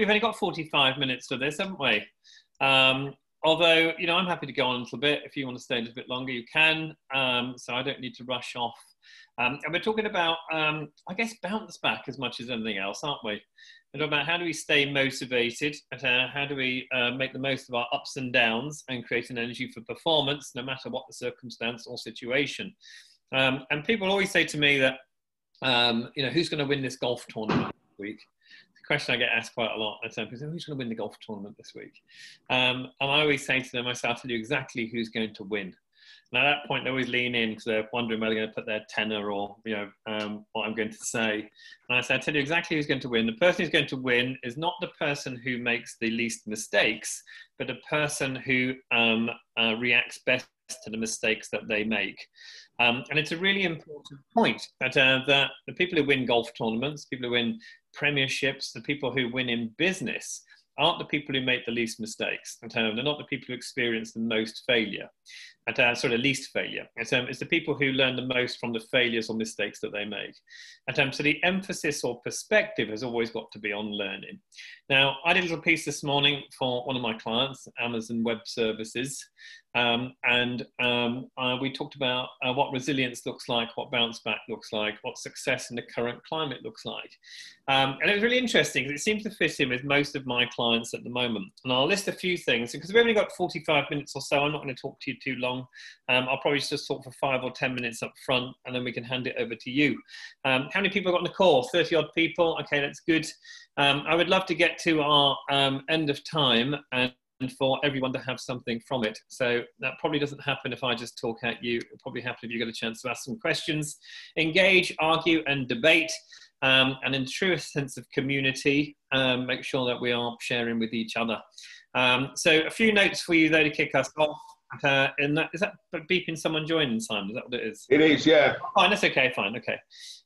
we've only got 45 minutes for this, haven't we? Um, although, you know, I'm happy to go on a little bit. If you want to stay a little bit longer, you can. Um, so I don't need to rush off. Um, and we're talking about, um, I guess, bounce back as much as anything else, aren't we? We're talking about how do we stay motivated, uh, how do we uh, make the most of our ups and downs and create an energy for performance, no matter what the circumstance or situation. Um, and people always say to me that, um, you know, who's going to win this golf tournament week? Question I get asked quite a lot. I say, who's going to win the golf tournament this week? Um, and I always say to them, I say, I'll tell you exactly who's going to win. And at that point, they always lean in because they're wondering whether they're going to put their tenner or, you know, um, what I'm going to say. And I say, I'll tell you exactly who's going to win. The person who's going to win is not the person who makes the least mistakes, but the person who um, uh, reacts best to the mistakes that they make. Um, and it's a really important point that, uh, that the people who win golf tournaments, people who win premierships, the people who win in business, aren't the people who make the least mistakes. And they're not the people who experience the most failure and uh, sort of least failure. And, um, it's the people who learn the most from the failures or mistakes that they make. And um, so the emphasis or perspective has always got to be on learning. Now, I did a little piece this morning for one of my clients, Amazon Web Services, um, and um, uh, we talked about uh, what resilience looks like, what bounce back looks like, what success in the current climate looks like. Um, and it was really interesting because it seems to fit in with most of my clients at the moment. And I'll list a few things because we've only got 45 minutes or so. I'm not going to talk to you too long. Um, I'll probably just talk for five or 10 minutes up front and then we can hand it over to you. Um, how many people got on the call? 30 odd people. Okay, that's good. Um, I would love to get to our end of time and for everyone to have something from it. So that probably doesn't happen if I just talk at you. It'll probably happen if you get a chance to ask some questions, engage, argue, and debate. Um, and in true sense of community, um, make sure that we are sharing with each other. Um, so a few notes for you there to kick us off. Uh, and that, is that beeping someone joining, Simon? Is that what it is? It is, yeah. Oh, fine, that's okay, fine, okay.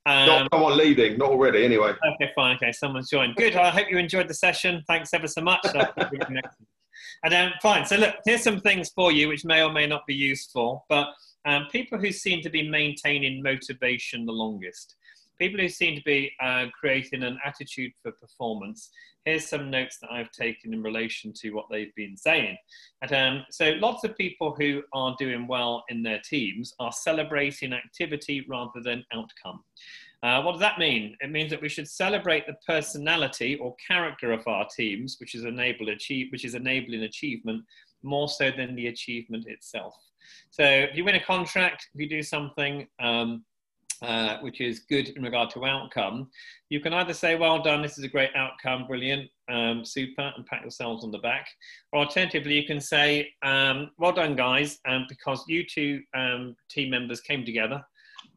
Um, not someone leaving, not already, anyway. Okay, fine, okay, someone's joined. Good, I hope you enjoyed the session. Thanks ever so much. And um, fine. So look, here's some things for you which may or may not be useful. But um, people who seem to be maintaining motivation the longest, people who seem to be uh, creating an attitude for performance. Here's some notes that I've taken in relation to what they've been saying. And, um, so lots of people who are doing well in their teams are celebrating activity rather than outcome. Uh, what does that mean? It means that we should celebrate the personality or character of our teams, which is, enable achieve, which is enabling achievement more so than the achievement itself. So if you win a contract, if you do something um, uh, which is good in regard to outcome, you can either say, well done, this is a great outcome, brilliant, um, super, and pat yourselves on the back. Or alternatively, you can say, um, well done, guys, um, because you two um, team members came together,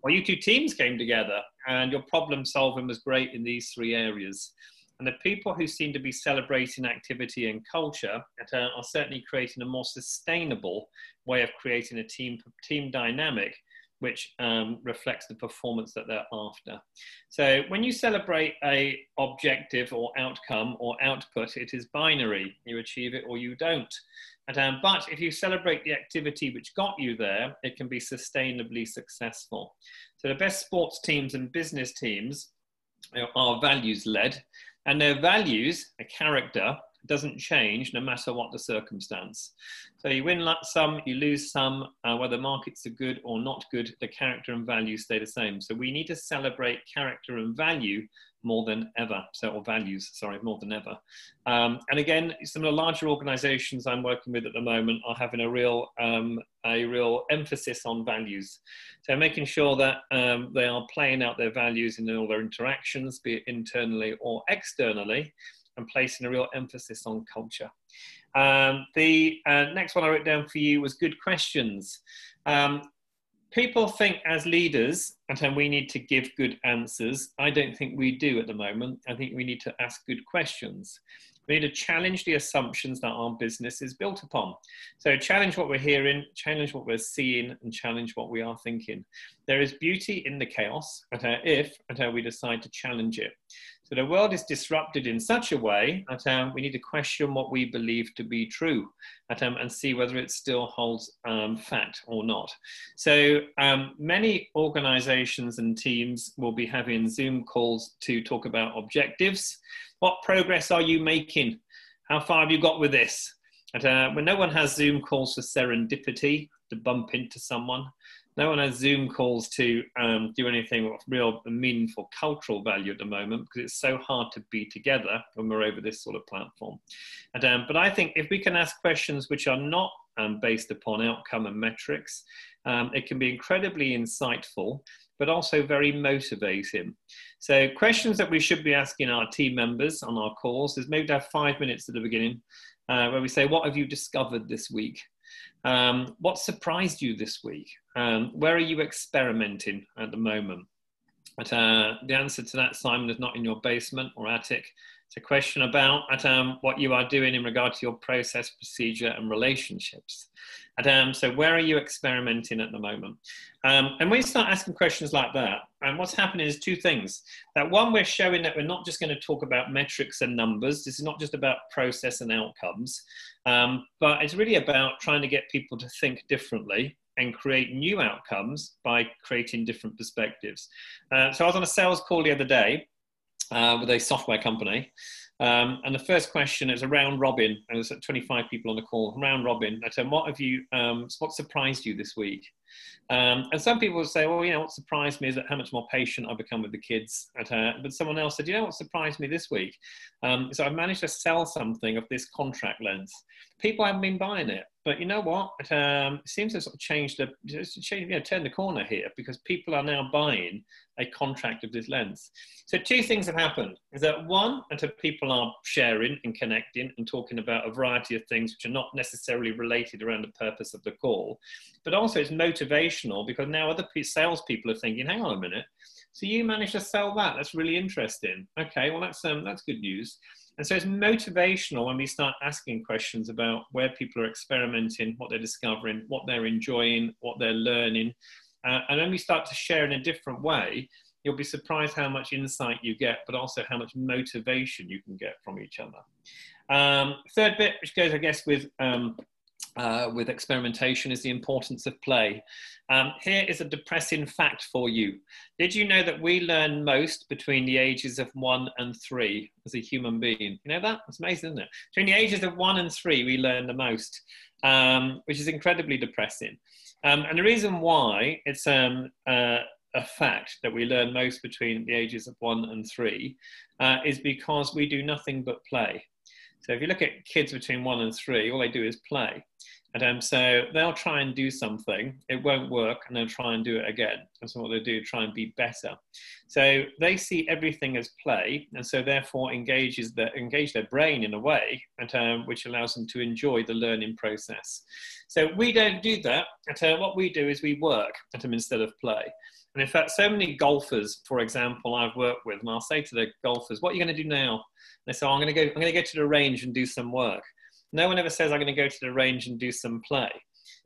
or you two teams came together, and your problem solving was great in these three areas. And the people who seem to be celebrating activity and culture are certainly creating a more sustainable way of creating a team, team dynamic which um, reflects the performance that they're after. So when you celebrate a objective or outcome or output, it is binary. You achieve it or you don't. And, um, but if you celebrate the activity which got you there, it can be sustainably successful. So the best sports teams and business teams are values led, and their values, a character, doesn't change no matter what the circumstance. So you win some, you lose some, uh, whether markets are good or not good, the character and value stay the same. So we need to celebrate character and value more than ever, so or values, sorry, more than ever. Um, and again, some of the larger organisations I'm working with at the moment are having a real um, a real emphasis on values. So making sure that um, they are playing out their values in all their interactions, be it internally or externally, and placing a real emphasis on culture. Um, the uh, next one I wrote down for you was good questions. Um, people think as leaders, and we need to give good answers. I don't think we do at the moment. I think we need to ask good questions. We need to challenge the assumptions that our business is built upon. So, challenge what we're hearing, challenge what we're seeing, and challenge what we are thinking. There is beauty in the chaos and if and we decide to challenge it. So the world is disrupted in such a way that um, we need to question what we believe to be true um, and see whether it still holds um, fact or not. So um, many organizations and teams will be having Zoom calls to talk about objectives. What progress are you making? How far have you got with this? And, uh, when no one has Zoom calls for serendipity to bump into someone, no one has Zoom calls to um, do anything of real meaningful cultural value at the moment because it's so hard to be together when we're over this sort of platform. And, um, but I think if we can ask questions which are not um, based upon outcome and metrics, um, it can be incredibly insightful, but also very motivating. So questions that we should be asking our team members on our calls is maybe to have five minutes at the beginning uh, where we say, what have you discovered this week? Um, what surprised you this week? Um, where are you experimenting at the moment? But, uh, the answer to that, Simon, is not in your basement or attic. It's a question about um, what you are doing in regard to your process, procedure, and relationships. And, um, so, where are you experimenting at the moment? Um, and when you start asking questions like that, and what's happening is two things. That one, we're showing that we're not just going to talk about metrics and numbers. This is not just about process and outcomes, um, but it's really about trying to get people to think differently and create new outcomes by creating different perspectives. Uh, so I was on a sales call the other day uh, with a software company. Um, and the first question is a round robin. And there's 25 people on the call. Round robin. I said, what have you? Um, what surprised you this week? Um, and some people would say, well, you know, what surprised me is that how much more patient I've become with the kids. At, uh, but someone else said, you know, what surprised me this week? Um, so I've managed to sell something of this contract lens. People haven't been buying it. But you know what? It, um, seems to sort of change the, change, you know, turn the corner here because people are now buying a contract of this lens. So two things have happened. Is that one, until people are sharing and connecting and talking about a variety of things which are not necessarily related around the purpose of the call, but also it's motivational because now other salespeople are thinking, hang on a minute, so you managed to sell that. That's really interesting. Okay, well that's um, that's good news. And so it's motivational when we start asking questions about where people are experimenting, what they're discovering, what they're enjoying, what they're learning. Uh, and when we start to share in a different way, you'll be surprised how much insight you get, but also how much motivation you can get from each other. Um, third bit, which goes, I guess, with um, uh, with experimentation is the importance of play. Um, here is a depressing fact for you. Did you know that we learn most between the ages of one and three as a human being? You know that? It's amazing, isn't it? Between the ages of one and three, we learn the most, um, which is incredibly depressing. Um, and the reason why it's um, uh, a fact that we learn most between the ages of one and three uh, is because we do nothing but play. So if you look at kids between one and three, all they do is play. And um, so they'll try and do something, it won't work, and they'll try and do it again. So what they do, try and be better. So they see everything as play, and so therefore engages the, engage their brain in a way and, um, which allows them to enjoy the learning process. So we don't do that. And, uh, what we do is we work at them instead of play. And in fact, so many golfers, for example, I've worked with, and I'll say to the golfers, "What are you going to do now?" They say, oh, "I'm going to go. I'm going to go to the range and do some work." No one ever says, "I'm going to go to the range and do some play."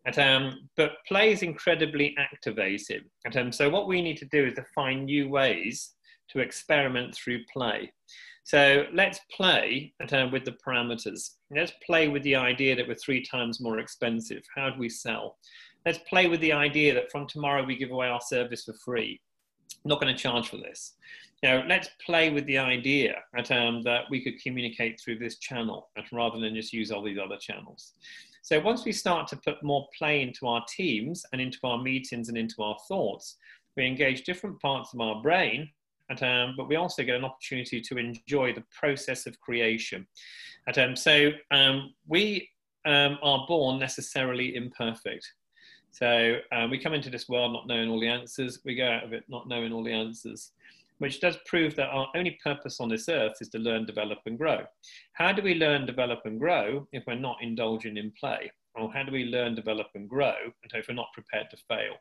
And, um, but play is incredibly activating. And, um, so what we need to do is to find new ways to experiment through play. So let's play uh, with the parameters. Let's play with the idea that we're three times more expensive. How do we sell? Let's play with the idea that from tomorrow we give away our service for free. I'm not going to charge for this. You know, let's play with the idea that, um, that we could communicate through this channel rather than just use all these other channels. So once we start to put more play into our teams and into our meetings and into our thoughts, we engage different parts of our brain, um, but we also get an opportunity to enjoy the process of creation. Um, so um, we um, are born necessarily imperfect. So um, we come into this world not knowing all the answers. We go out of it not knowing all the answers, which does prove that our only purpose on this earth is to learn, develop, and grow. How do we learn, develop, and grow if we're not indulging in play? Or how do we learn, develop, and grow if we're not prepared to fail?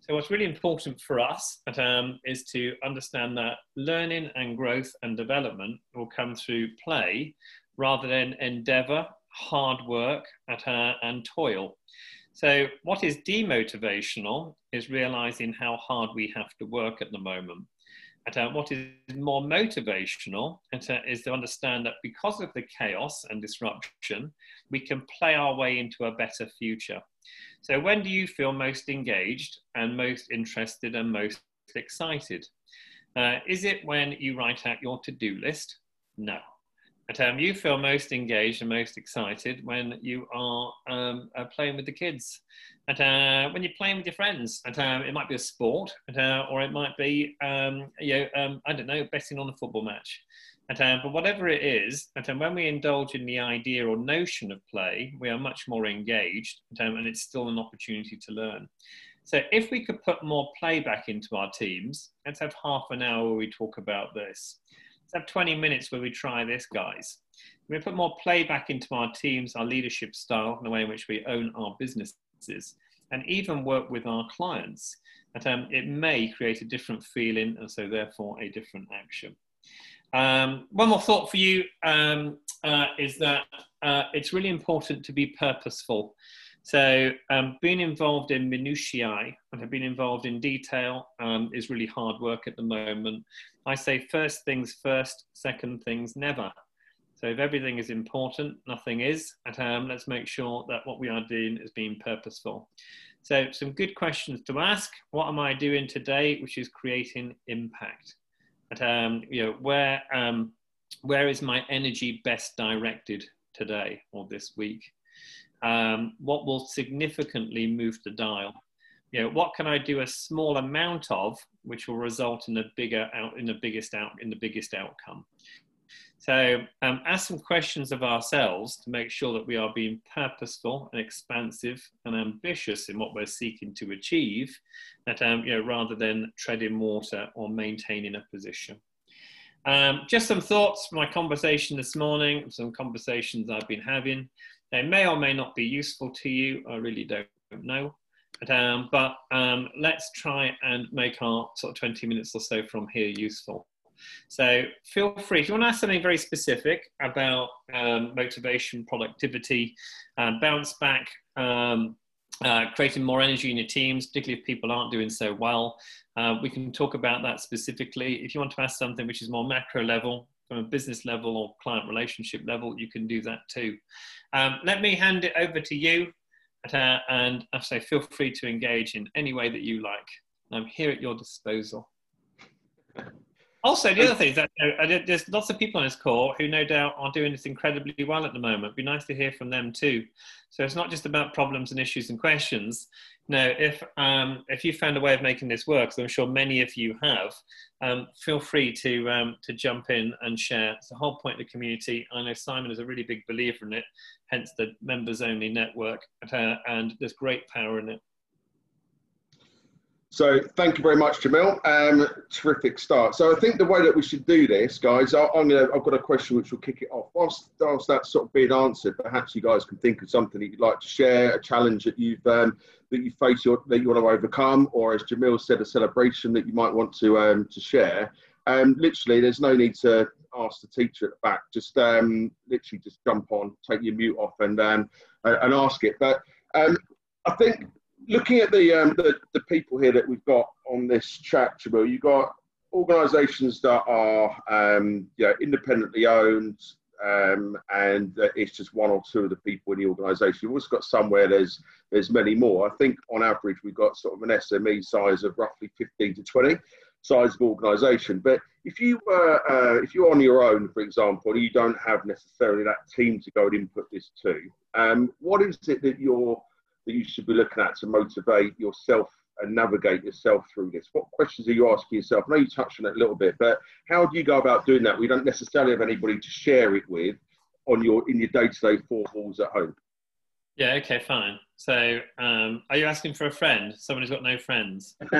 So what's really important for us um, is to understand that learning and growth and development will come through play rather than endeavor, hard work, at, uh, and toil. So, what is demotivational is realizing how hard we have to work at the moment. And uh, what is more motivational uh, is to understand that because of the chaos and disruption, we can play our way into a better future. So, when do you feel most engaged and most interested and most excited? Uh, is it when you write out your to do list? No. At um, you feel most engaged and most excited when you are um, uh, playing with the kids. And uh, when you're playing with your friends, and uh, it might be a sport, uh, or it might be, um, you know, um, I don't know, betting on a football match. And, uh, but whatever it is, and when we indulge in the idea or notion of play, we are much more engaged, and, and it's still an opportunity to learn. So if we could put more play back into our teams, let's have half an hour where we talk about this. Have 20 minutes where we try this, guys. We put more playback into our teams, our leadership style, and the way in which we own our businesses, and even work with our clients. That um, it may create a different feeling, and so therefore a different action. Um, one more thought for you um, uh, is that uh, it's really important to be purposeful. So um, being involved in minutiae and being involved in detail um, is really hard work at the moment. I say first things first, second things never. So if everything is important, nothing is. At um, let's make sure that what we are doing is being purposeful. So some good questions to ask. What am I doing today, which is creating impact? At um, you know where um, where is my energy best directed today or this week? Um, what will significantly move the dial. You know, what can I do a small amount of, which will result in a bigger out in the biggest out in the biggest outcome. So um, ask some questions of ourselves to make sure that we are being purposeful and expansive and ambitious in what we're seeking to achieve, that um, you know, rather than treading water or maintaining a position. Um, just some thoughts from my conversation this morning, some conversations I've been having. They may or may not be useful to you. I really don't know. But, um, but um, let's try and make our sort of 20 minutes or so from here useful. So feel free, if you want to ask something very specific about um, motivation, productivity, uh, bounce back, um, uh, creating more energy in your teams, particularly if people aren't doing so well, uh, we can talk about that specifically. If you want to ask something which is more macro level, from a business level or client relationship level, you can do that too. Um, let me hand it over to you, and I say feel free to engage in any way that you like. I'm here at your disposal. Also, the other thing is that uh, there's lots of people on this call who no doubt are doing this incredibly well at the moment. It'd be nice to hear from them too. So it's not just about problems and issues and questions. No, if um, if you found a way of making this work, so I'm sure many of you have, um, feel free to um, to jump in and share. It's the whole point of the community. I know Simon is a really big believer in it, hence the members only network, uh, and there's great power in it. So thank you very much, Jamil. Um, terrific start. So I think the way that we should do this, guys, I, am gonna, I've got a question which will kick it off. Whilst, whilst that's sort of being answered, perhaps you guys can think of something that you'd like to share, a challenge that you've um, that you face your, that you want to overcome, or as Jamil said, a celebration that you might want to um, to share. Um, literally, there's no need to ask the teacher at the back. Just um, literally, just jump on, take your mute off, and um, and ask it. But um, I think looking at the, um, the, the people here that we've got on this chat, Jamil, you've got organisations that are um, you know, independently owned, um, and it's just one or two of the people in the organisation. You've also got somewhere there's there's many more. I think on average we've got sort of an SME size of roughly 15 to 20 size of organisation. But if you uh, uh, if you're on your own, for example, you don't have necessarily that team to go and input this to, um, what is it that you're that you should be looking at to motivate yourself and navigate yourself through this? What questions are you asking yourself? I know you touched on it a little bit, but how do you go about doing that? We don't necessarily have anybody to share it with on your in your day-to-day four walls at home. Yeah. Okay. Fine. So, um, are you asking for a friend? Someone who's got no friends.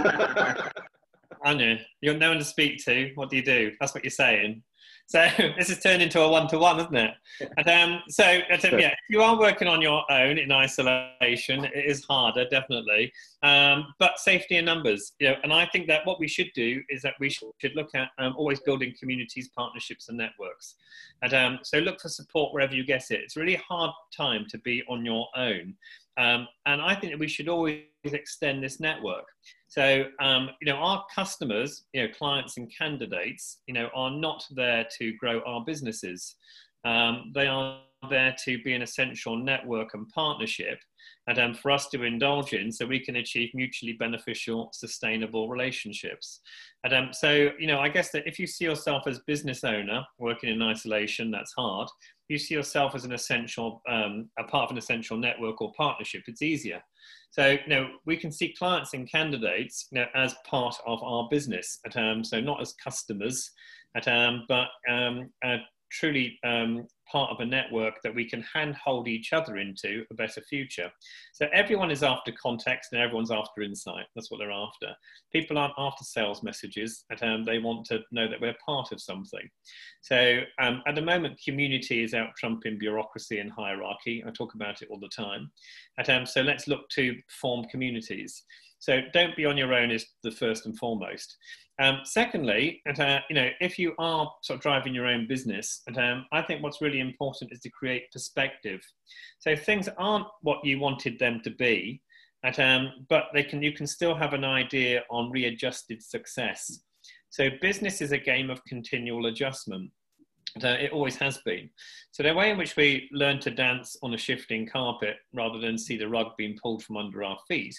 Aren't you? You've got no one to speak to. What do you do? That's what you're saying. So this has turned into a one-to-one, isn't it? And, um, so yeah, if you are working on your own in isolation, it is harder, definitely. Um, but safety in numbers, you know, and I think that what we should do is that we should look at um, always building communities, partnerships, and networks. And um, so look for support wherever you get it. It's a really hard time to be on your own. Um, and I think that we should always extend this network. So, um, you know, our customers, you know, clients and candidates, you know, are not there to grow our businesses. Um, they are there to be an essential network and partnership and um, for us to indulge in so we can achieve mutually beneficial sustainable relationships and um, so you know i guess that if you see yourself as business owner working in isolation that's hard you see yourself as an essential um, a part of an essential network or partnership it's easier so know we can see clients and candidates you know, as part of our business at um, so not as customers at um, but um, uh, truly um, part of a network that we can handhold each other into a better future. So everyone is after context and everyone's after insight. That's what they're after. People aren't after sales messages, and um, they want to know that we're part of something. So um, at the moment, community is out trumping bureaucracy and hierarchy. I talk about it all the time. And, um, so let's look to form communities. So don't be on your own is the first and foremost. Um, secondly, and, uh, you know, if you are sort of driving your own business, and um, I think what's really important is to create perspective. So things aren't what you wanted them to be, and, um, but they can you can still have an idea on readjusted success. So business is a game of continual adjustment. Uh, it always has been. So the way in which we learn to dance on a shifting carpet rather than see the rug being pulled from under our feet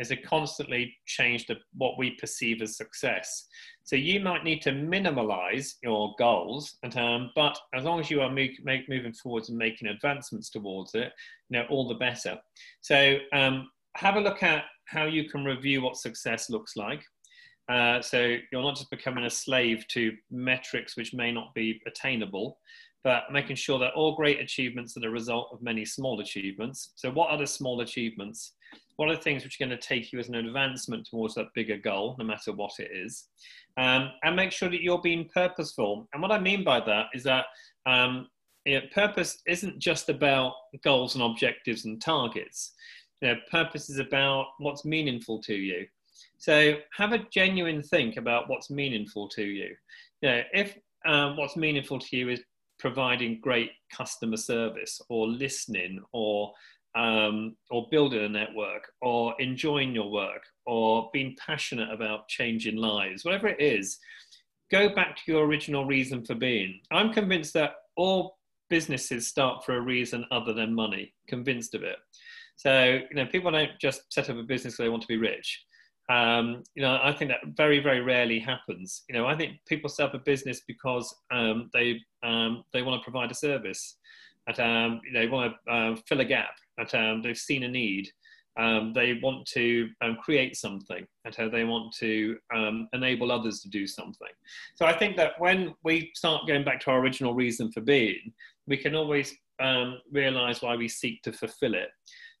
is to constantly change the, what we perceive as success. So you might need to minimalize your goals, and, um, but as long as you are make, moving forwards and making advancements towards it, you know, all the better. So um, have a look at how you can review what success looks like. Uh, so you're not just becoming a slave to metrics which may not be attainable, but making sure that all great achievements are the result of many small achievements. So what are the small achievements? What are the things which are going to take you as an advancement towards that bigger goal, no matter what it is? Um, and make sure that you're being purposeful. And what I mean by that is that um, you know, purpose isn't just about goals and objectives and targets. You know, purpose is about what's meaningful to you. So have a genuine think about what's meaningful to you. You know, if um, what's meaningful to you is providing great customer service or listening or um, or building a network or enjoying your work or being passionate about changing lives, whatever it is, go back to your original reason for being. I'm convinced that all businesses start for a reason other than money, convinced of it. So, you know, people don't just set up a business because they want to be rich. Um, you know, I think that very, very rarely happens. You know, I think people set up a business because um, they um, they want to provide a service, and um, they want to uh, fill a gap, um, they've seen a need. Um, they want to create something, and how they want to enable others to do something. So I think that when we start going back to our original reason for being, we can always realize why we seek to fulfill it.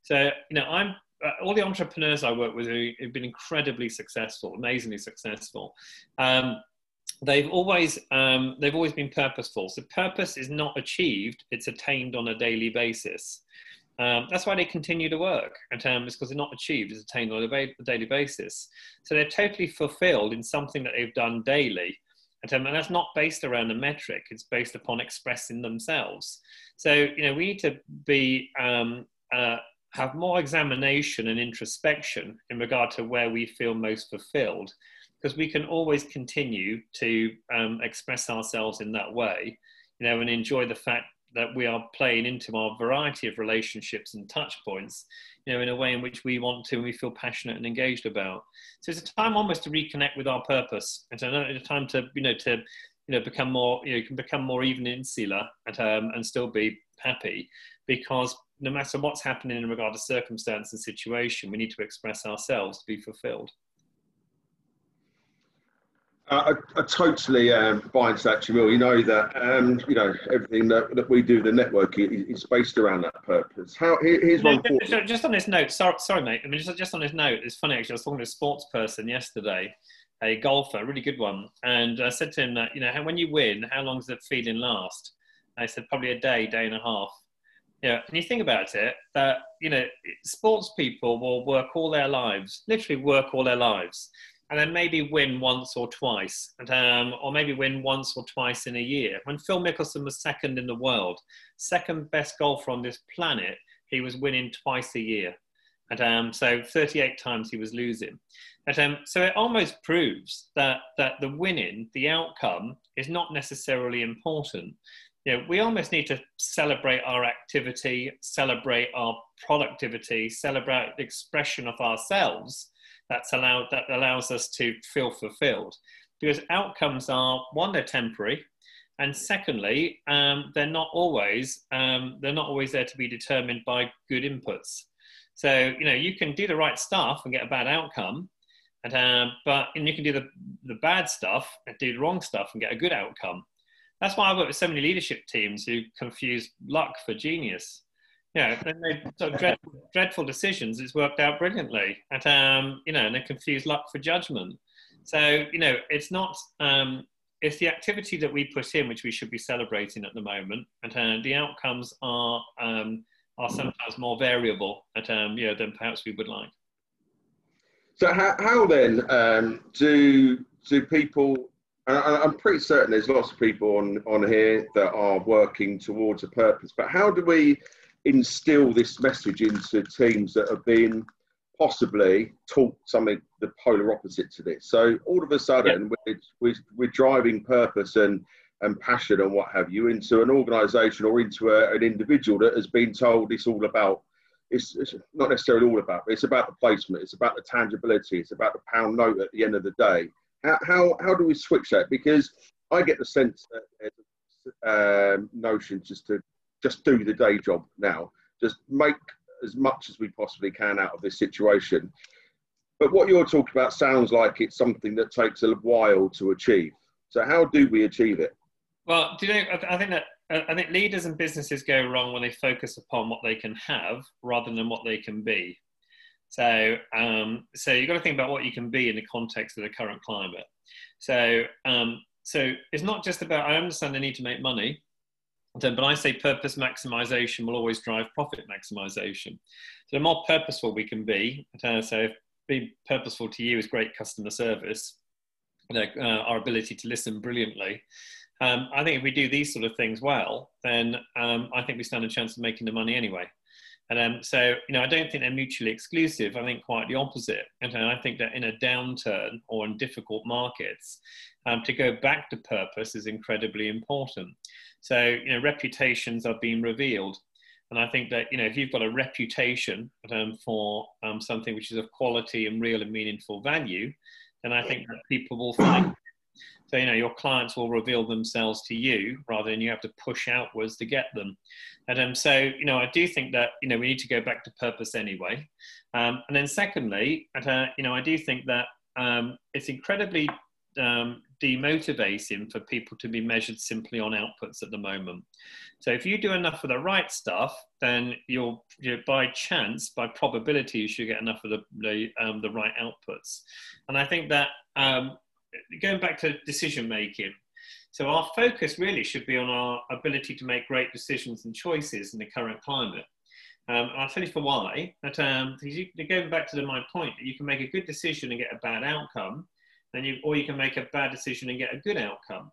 So you know, I'm uh, all the entrepreneurs I work with who have been incredibly successful, amazingly successful. Um, they've always um, they've always been purposeful. So purpose is not achieved; it's attained on a daily basis. Um, that's why they continue to work, and um, it's because they're not achieved; it's attained on a, daily basis. So they're totally fulfilled in something that they've done daily. And, um, and that's not based around a metric; it's based upon expressing themselves. So you know, we need to be um, uh, have more examination and introspection in regard to where we feel most fulfilled, because we can always continue to um, express ourselves in that way, you know, and enjoy the fact that we are playing into our variety of relationships and touch points, you know, in a way in which we want to and we feel passionate and engaged about. So it's a time almost to reconnect with our purpose. It's a time to, you know, to, you know, become more, you know, you can become more even insular and, um, and still be happy because no matter what's happening in regard to circumstance and situation, we need to express ourselves to be fulfilled. I, I, totally um, buy into that, Jamil. You know that um, you know everything that, that we do, the network is, based around that purpose. How here, here's one. just, just on this note, sorry, sorry, mate. I mean, just, just on this note, it's funny actually. I was talking to a sports person yesterday, a golfer, a really good one, and I said to him that you know when you win, how long does that feeling last? And I said probably a day, day and a half. Yeah, and you think about it, that you know, sports people will work all their lives, literally work all their lives, and then maybe win once or twice, and, um, or maybe win once or twice in a year. When Phil Mickelson was second in the world, second best golfer on this planet, he was winning twice a year, and um, so 38 times he was losing. And, um, so it almost proves that that the winning, the outcome, is not necessarily important you know, we almost need to celebrate our activity, celebrate our productivity, celebrate the expression of ourselves that's allowed that allows us to feel fulfilled. Because outcomes are one, they're temporary, and secondly, um, they're not always um, they're not always there to be determined by good inputs. So you know you can do the right stuff and get a bad outcome, and, um, but and you can do the the bad stuff and do the wrong stuff and get a good outcome. That's why I work with so many leadership teams who confuse luck for genius. Yeah, they made sort of dreadful, dreadful, decisions. It's worked out brilliantly, and um, you know, and they confuse luck for judgment. So you know, it's not um, it's the activity that we put in which we should be celebrating at the moment, and uh, the outcomes are um, are sometimes more variable at, um, yeah, than perhaps we would like. So how, how then um, do do people? I'm pretty certain there's lots of people on on here that are working towards a purpose, but how do we instill this message into teams that have been possibly taught something the polar opposite to this. So all of a sudden, yeah. we're, we're, driving purpose and, and passion and what have you into an organisation or into a, an individual that has been told it's all about. It's, it's, not necessarily all about, but it's about the placement. It's about the tangibility. It's about the pound note at the end of the day. How, how, how do we switch that? Because I get the sense that there's a um, notion just to just do the day job now. Just make as much as we possibly can out of this situation. But what you're talking about sounds like it's something that takes a while to achieve. So how do we achieve it? Well, do you know? I think that I think leaders and businesses go wrong when they focus upon what they can have rather than what they can be. So, um, so you've got to think about what you can be in the context of the current climate. So, um, so it's not just about. I understand they need to make money, but I say purpose maximization will always drive profit maximization. So the more purposeful we can be, uh, so being purposeful to you is great customer service, uh, our ability to listen brilliantly. Um, I think if we do these sort of things well, then um, I think we stand a chance of making the money anyway. And um, so, you know, I don't think they're mutually exclusive. I think quite the opposite. And I think that in a downturn or in difficult markets, um, to go back to purpose is incredibly important. So, you know, reputations are being revealed. And I think that, you know, if you've got a reputation um, for um, something which is of quality and real and meaningful value, then I think that people will find so, you know, your clients will reveal themselves to you rather than you have to push outwards to get them. And um, so, you know, I do think that, you know, we need to go back to purpose anyway. Um, and then secondly, uh, you know, I do think that um, it's incredibly um, demotivating for people to be measured simply on outputs at the moment. So if you do enough of the right stuff, then you'll, you by chance, by probability, you should get enough of the the, um, the right outputs. And I think that um, going back to decision making. So our focus really should be on our ability to make great decisions and choices in the current climate. Um, I'll tell you for why. But um, going back to the, my point, that you can make a good decision and get a bad outcome, then you, or you can make a bad decision and get a good outcome.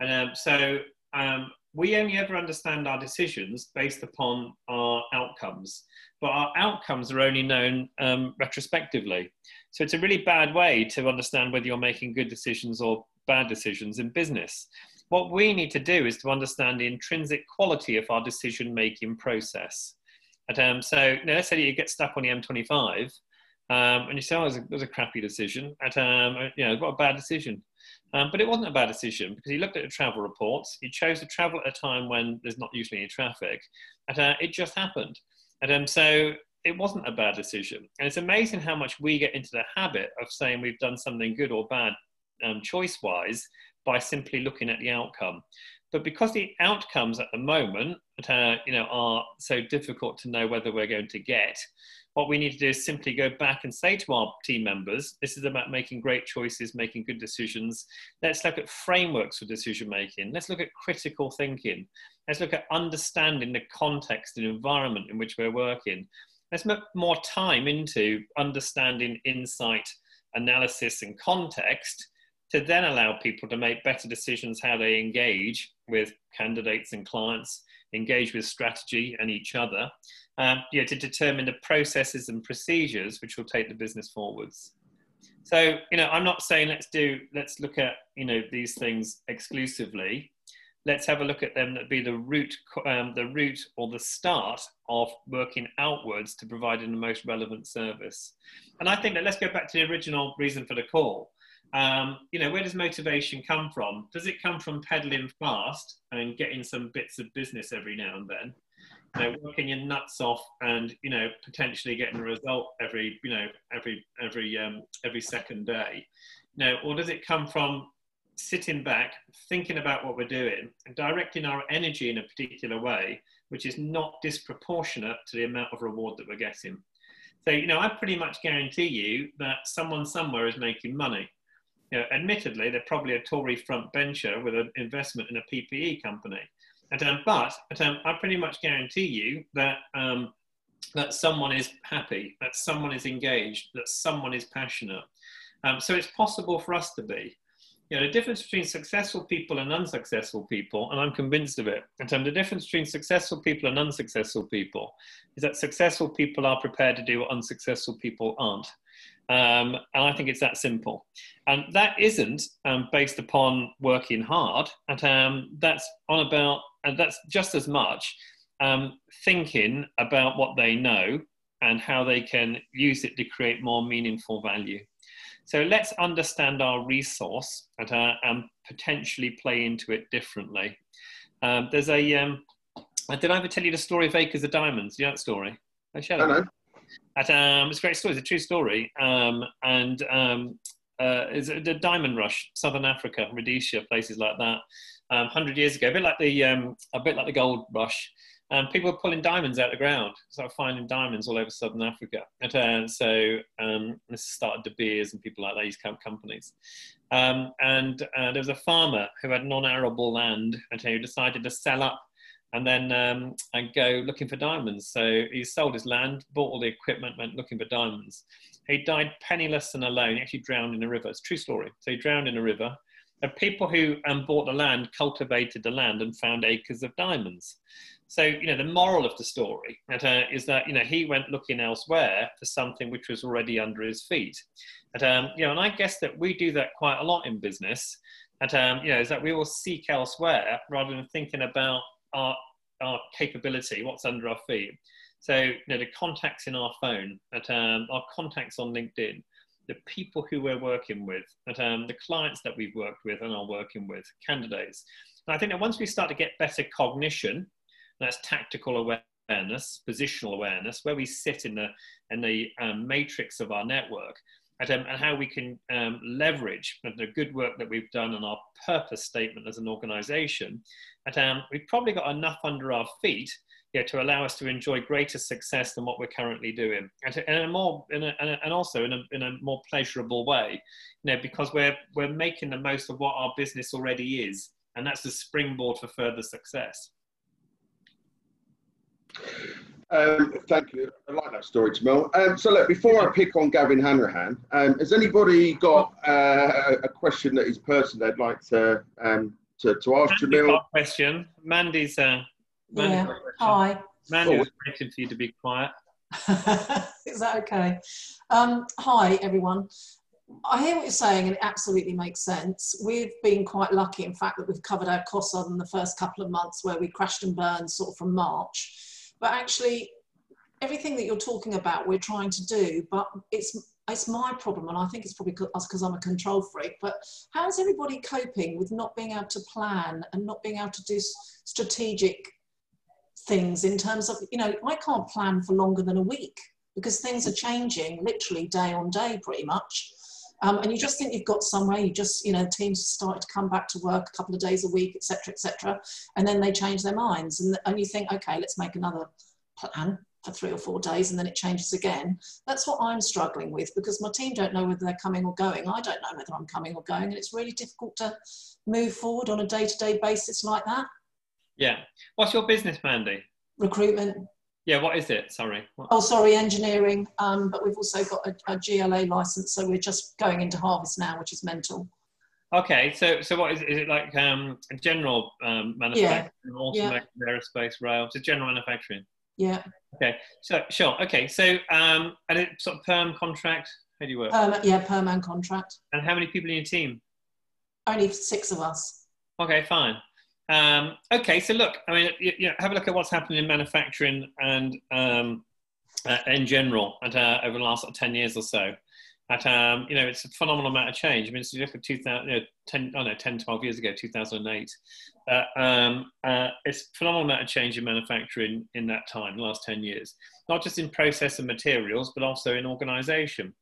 And um, so um, we only ever understand our decisions based upon our outcomes, but our outcomes are only known um, retrospectively. So it's a really bad way to understand whether you're making good decisions or bad decisions in business. What we need to do is to understand the intrinsic quality of our decision making process. And, um, so you let's say you get stuck on the M25 um, and you say, oh, it was, a, it was a crappy decision. And, um, you know, what a bad decision. Um, but it wasn't a bad decision because he looked at the travel reports. He chose to travel at a time when there's not usually any traffic. And uh, it just happened. And um, so it wasn't a bad decision. And it's amazing how much we get into the habit of saying we've done something good or bad um, choice wise by simply looking at the outcome. But because the outcomes at the moment uh, you know, are so difficult to know whether we're going to get, what we need to do is simply go back and say to our team members, this is about making great choices, making good decisions. Let's look at frameworks for decision making. Let's look at critical thinking. Let's look at understanding the context and environment in which we're working. Let's put more time into understanding insight, analysis, and context to then allow people to make better decisions how they engage with candidates and clients, engage with strategy and each other, um, you know, to determine the processes and procedures which will take the business forwards. So, you know, I'm not saying let's do, let's look at, you know, these things exclusively. let's have a look at them that be the root, um, the root or the start of working outwards to providing the most relevant service. And I think that let's go back to the original reason for the call. Um, you know, where does motivation come from? Does it come from pedaling fast and getting some bits of business every now and then? You know, working your nuts off and you know potentially getting a result every you know every every um, every second day. You know, or does it come from sitting back, thinking about what we're doing, and directing our energy in a particular way, which is not disproportionate to the amount of reward that we're getting? So, you know, I pretty much guarantee you that someone somewhere is making money you know, admittedly, they're probably a Tory front bencher with an investment in a PPE company. And, um, but, um, I pretty much guarantee you that um, that someone is happy, that someone is engaged, that someone is passionate. Um, so it's possible for us to be. You know, the difference between successful people and unsuccessful people, and I'm convinced of it, and um, the difference between successful people and unsuccessful people is that successful people are prepared to do what unsuccessful people aren't. Um, and I think it's that simple. And that isn't um, based upon working hard. And um, that's on about, and that's just as much um, thinking about what they know and how they can use it to create more meaningful value. So let's understand our resource and, uh, and potentially play into it differently. Um, there's a. Um, did I ever tell you the story of Acres of Diamonds? You know that story? I shall. At, um, it's a great story. It's a true story. Um, and um, uh, it's the diamond rush, Southern Africa, Rhodesia, places like that. Um, Hundred years ago, a bit like the um, a bit like the gold rush. Um, people were pulling diamonds out of the ground, of finding diamonds all over Southern Africa. And uh, so this started De Beers and people like that, these companies. And uh, there was a farmer who had non-arable land and who decided to sell up and then um, and go looking for diamonds. So he sold his land, bought all the equipment, went looking for diamonds. He died penniless and alone. He actually drowned in a river. It's a true story. So he drowned in a river. And people who um, bought the land cultivated the land and found acres of diamonds. So you know the moral of the story uh, is that you know he went looking elsewhere for something which was already under his feet. And, um, you know, and I guess that we do that quite a lot in business. And um, you know, is that we will seek elsewhere rather than thinking about our, our capability, what's under our feet. So, you know, the contacts in our phone, at, um, our contacts on LinkedIn, the people who we're working with, at, um, the clients that we've worked with and are working with, candidates. And I think that once we start to get better cognition, that's tactical awareness, positional awareness, where we sit in the, in the um, matrix of our network, and, um, and how we can um, leverage the good work that we've done and our purpose statement as an organization. And um, we've probably got enough under our feet yeah, to allow us to enjoy greater success than what we're currently doing, and, and a more, in a, and also in a, in a more pleasurable way, you know, because we're we're making the most of what our business already is, and that's the springboard for further success. Um, thank you. I like that story, Jamil. Um, so, look, before I pick on Gavin Hanrahan, um, has anybody got uh, a question that is personal they'd like to um, to, to ask Mandy Jamil? question. Mandy's. Uh, Mandy's yeah. Hi. Mandy oh. was waiting for you to be quiet. is that okay? Um, hi, everyone. I hear what you're saying, and it absolutely makes sense. We've been quite lucky, in fact, that we've covered our costs other than the first couple of months where we crashed and burned sort of from March but actually, everything that you're talking about, we're trying to do, but it's it's my problem, and I think it's probably because I'm a control freak. But how's everybody coping with not being able to plan and not being able to do strategic things in terms of, you know, I can't plan for longer than a week because things are changing literally day on day, pretty much. Um, and you just think you've got somewhere, you just, you know, teams start to come back to work a couple of days a week, etc., etc., and then they change their minds, and, and you think, okay, let's make another plan for three or four days, and then it changes again. That's what I'm struggling with because my team don't know whether they're coming or going. I don't know whether I'm coming or going, and it's really difficult to move forward on a day-to-day basis like that. Yeah. What's your business, Mandy? Recruitment. Yeah, what is it? Sorry. What? Oh, sorry, engineering. Um, but we've also got a, a, GLA license, so we're just going into harvest now, which is mental. Okay, so so what is, is it like? Um, general um, manufacturing, yeah. automotive, yeah. aerospace, rail. It's general manufacturing. Yeah. Okay. So sure. Okay. So um, and it sort of perm contract. How do you work? Um, yeah, perm and contract. And how many people in your team? Only six of us. Okay, fine. Um, okay, so look, I mean, you, you know, have a look at what's happening in manufacturing and um, uh, in general at, uh, over the last 10 years or so. At, um, you know, it's a phenomenal amount of change. I mean, it's you look at 2000, you know, 10, oh no, 10, 12 years ago, 2008. Uh, um, uh, it's a phenomenal amount of change in manufacturing in that time, the last 10 years. Not just in process and materials, but also in organization.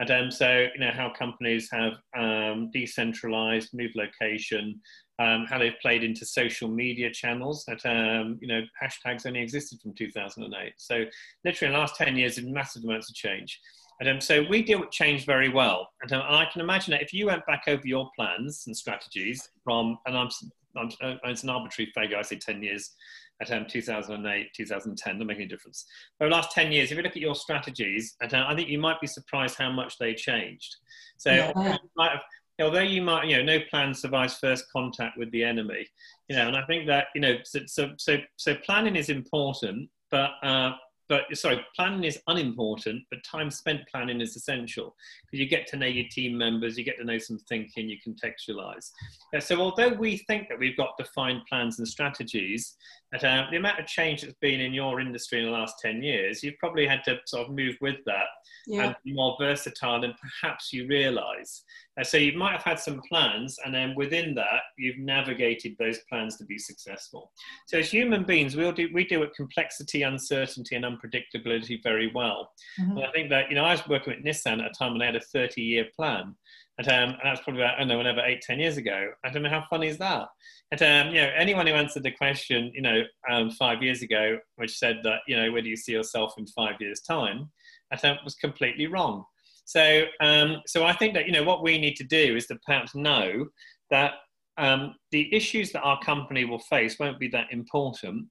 And um, so, you know, how companies have um, decentralized, moved location, um, how they've played into social media channels that, um, you know, hashtags only existed from 2008. So literally in the last 10 years, massive amounts of change. And um, so we deal with change very well. And, um, I can imagine that if you went back over your plans and strategies from, and I'm, I'm it's an arbitrary figure, I say 10 years, at um, 2008, 2010, doesn't make any difference. Over the last 10 years, if you look at your strategies, and, uh, I think you might be surprised how much they changed. So yeah. you might have, although you might, you know, no plan survives first contact with the enemy, you know, and I think that, you know, so, so, so, so planning is important, but uh, but sorry, planning is unimportant, but time spent planning is essential because you get to know your team members, you get to know some thinking, you contextualize. Uh, so, although we think that we've got defined plans and strategies, that uh, the amount of change that's been in your industry in the last 10 years, you've probably had to sort of move with that yeah. and be more versatile than perhaps you realize. Uh, so, you might have had some plans, and then within that, you've navigated those plans to be successful. So, as human beings, we'll do, we deal with complexity, uncertainty, and unpredictability very well. Mm-hmm. And I think that, you know, I was working with Nissan at a time when they had a 30 year plan. And, um, and that's probably about, I don't know, whenever eight, 10 years ago. I don't know how funny is that? And, um, you know, anyone who answered the question, you know, um, five years ago, which said that, you know, where do you see yourself in five years' time? I think was completely wrong. So, um, so I think that, you know, what we need to do is to perhaps know that um, the issues that our company will face won't be that important,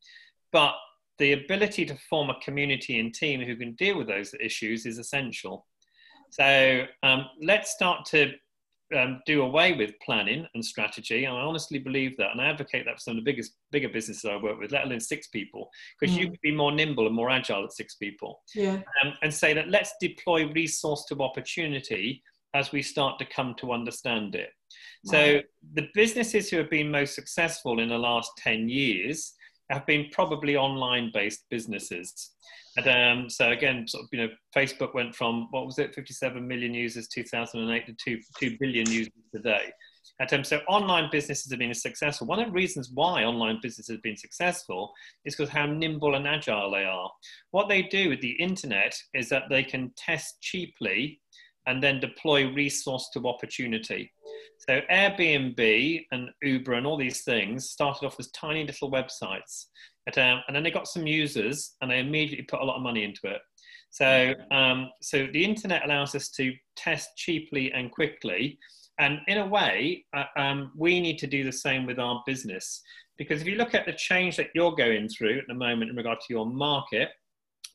but the ability to form a community and team who can deal with those issues is essential. So um, let's start to um, do away with planning and strategy. And I honestly believe that, and I advocate that for some of the biggest, bigger businesses I work with, let alone six people, because mm. you can be more nimble and more agile at six people. Yeah. Um, and say that let's deploy resource to opportunity as we start to come to understand it. So the businesses who have been most successful in the last 10 years have been probably online based businesses. And um, so again, sort of, you know, Facebook went from what was it, 57 million users 2008 to 2, 2 billion users today. And um, so online businesses have been successful. One of the reasons why online businesses have been successful is because how nimble and agile they are. What they do with the internet is that they can test cheaply and then deploy resource to opportunity. So Airbnb and Uber and all these things started off as tiny little websites. Um, and then they got some users and they immediately put a lot of money into it. So, um, so the internet allows us to test cheaply and quickly. And in a way, uh, um, we need to do the same with our business. Because if you look at the change that you're going through at the moment in regard to your market,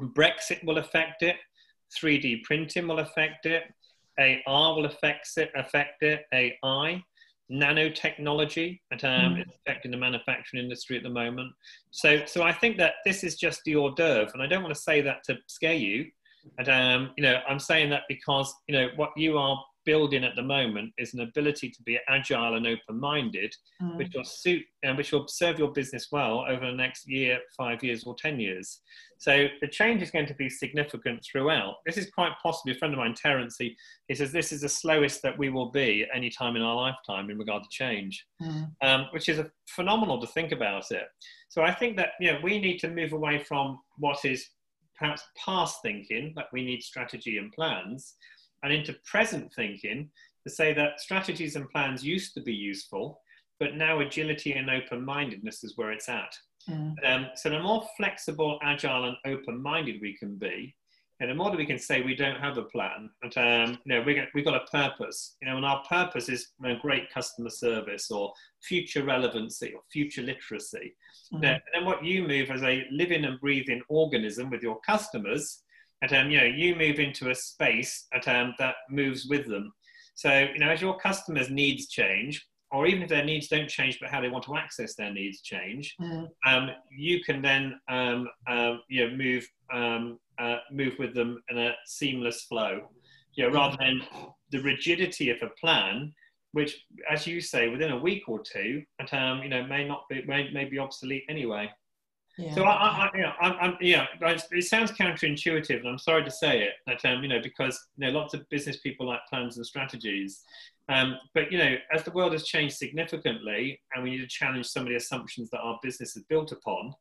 Brexit will affect it, 3D printing will affect it, AR will affect it, affect it AI, nanotechnology that um, mm. is affecting the manufacturing industry at the moment. So, so I think that this is just the hors d'oeuvre, and I don't want to say that to scare you. And um, you know, I'm saying that because you know what you are building at the moment is an ability to be agile and open-minded, mm. which will suit and which will serve your business well over the next year, five years, or ten years. So the change is going to be significant throughout. This is quite possibly a friend of mine, Terence. He, he says this is the slowest that we will be at any time in our lifetime in regard to change, mm. um, which is a phenomenal to think about it. So I think that you know we need to move away from what is perhaps past thinking that we need strategy and plans and into present thinking to say that strategies and plans used to be useful, but now agility and open mindedness is where it's at. Mm. Um, so the more flexible, agile, and open minded we can be, and the more that we can say we don't have a plan, and um, you know we we've got a purpose, you know, and our purpose is you know, great customer service or future relevancy or future literacy. Mm. Now, and then what you move as a living and breathing organism with your customers and um, you know you move into a space at, um, that moves with them. So you know as your customers' needs change, or even if their needs don't change, but how they want to access their needs change, mm. um, you can then um, uh, you know move um, uh, move with them in a seamless flow. You know, rather than the rigidity of a plan, which, as you say, within a week or two, um, you know, may not be may, may be obsolete anyway. Yeah. So I, I, you know, I'm, I'm, yeah, it sounds counterintuitive, and I'm sorry to say it, that um, you know, because you know, lots of business people like plans and strategies, um, but you know, as the world has changed significantly, and we need to challenge some of the assumptions that our business is built upon.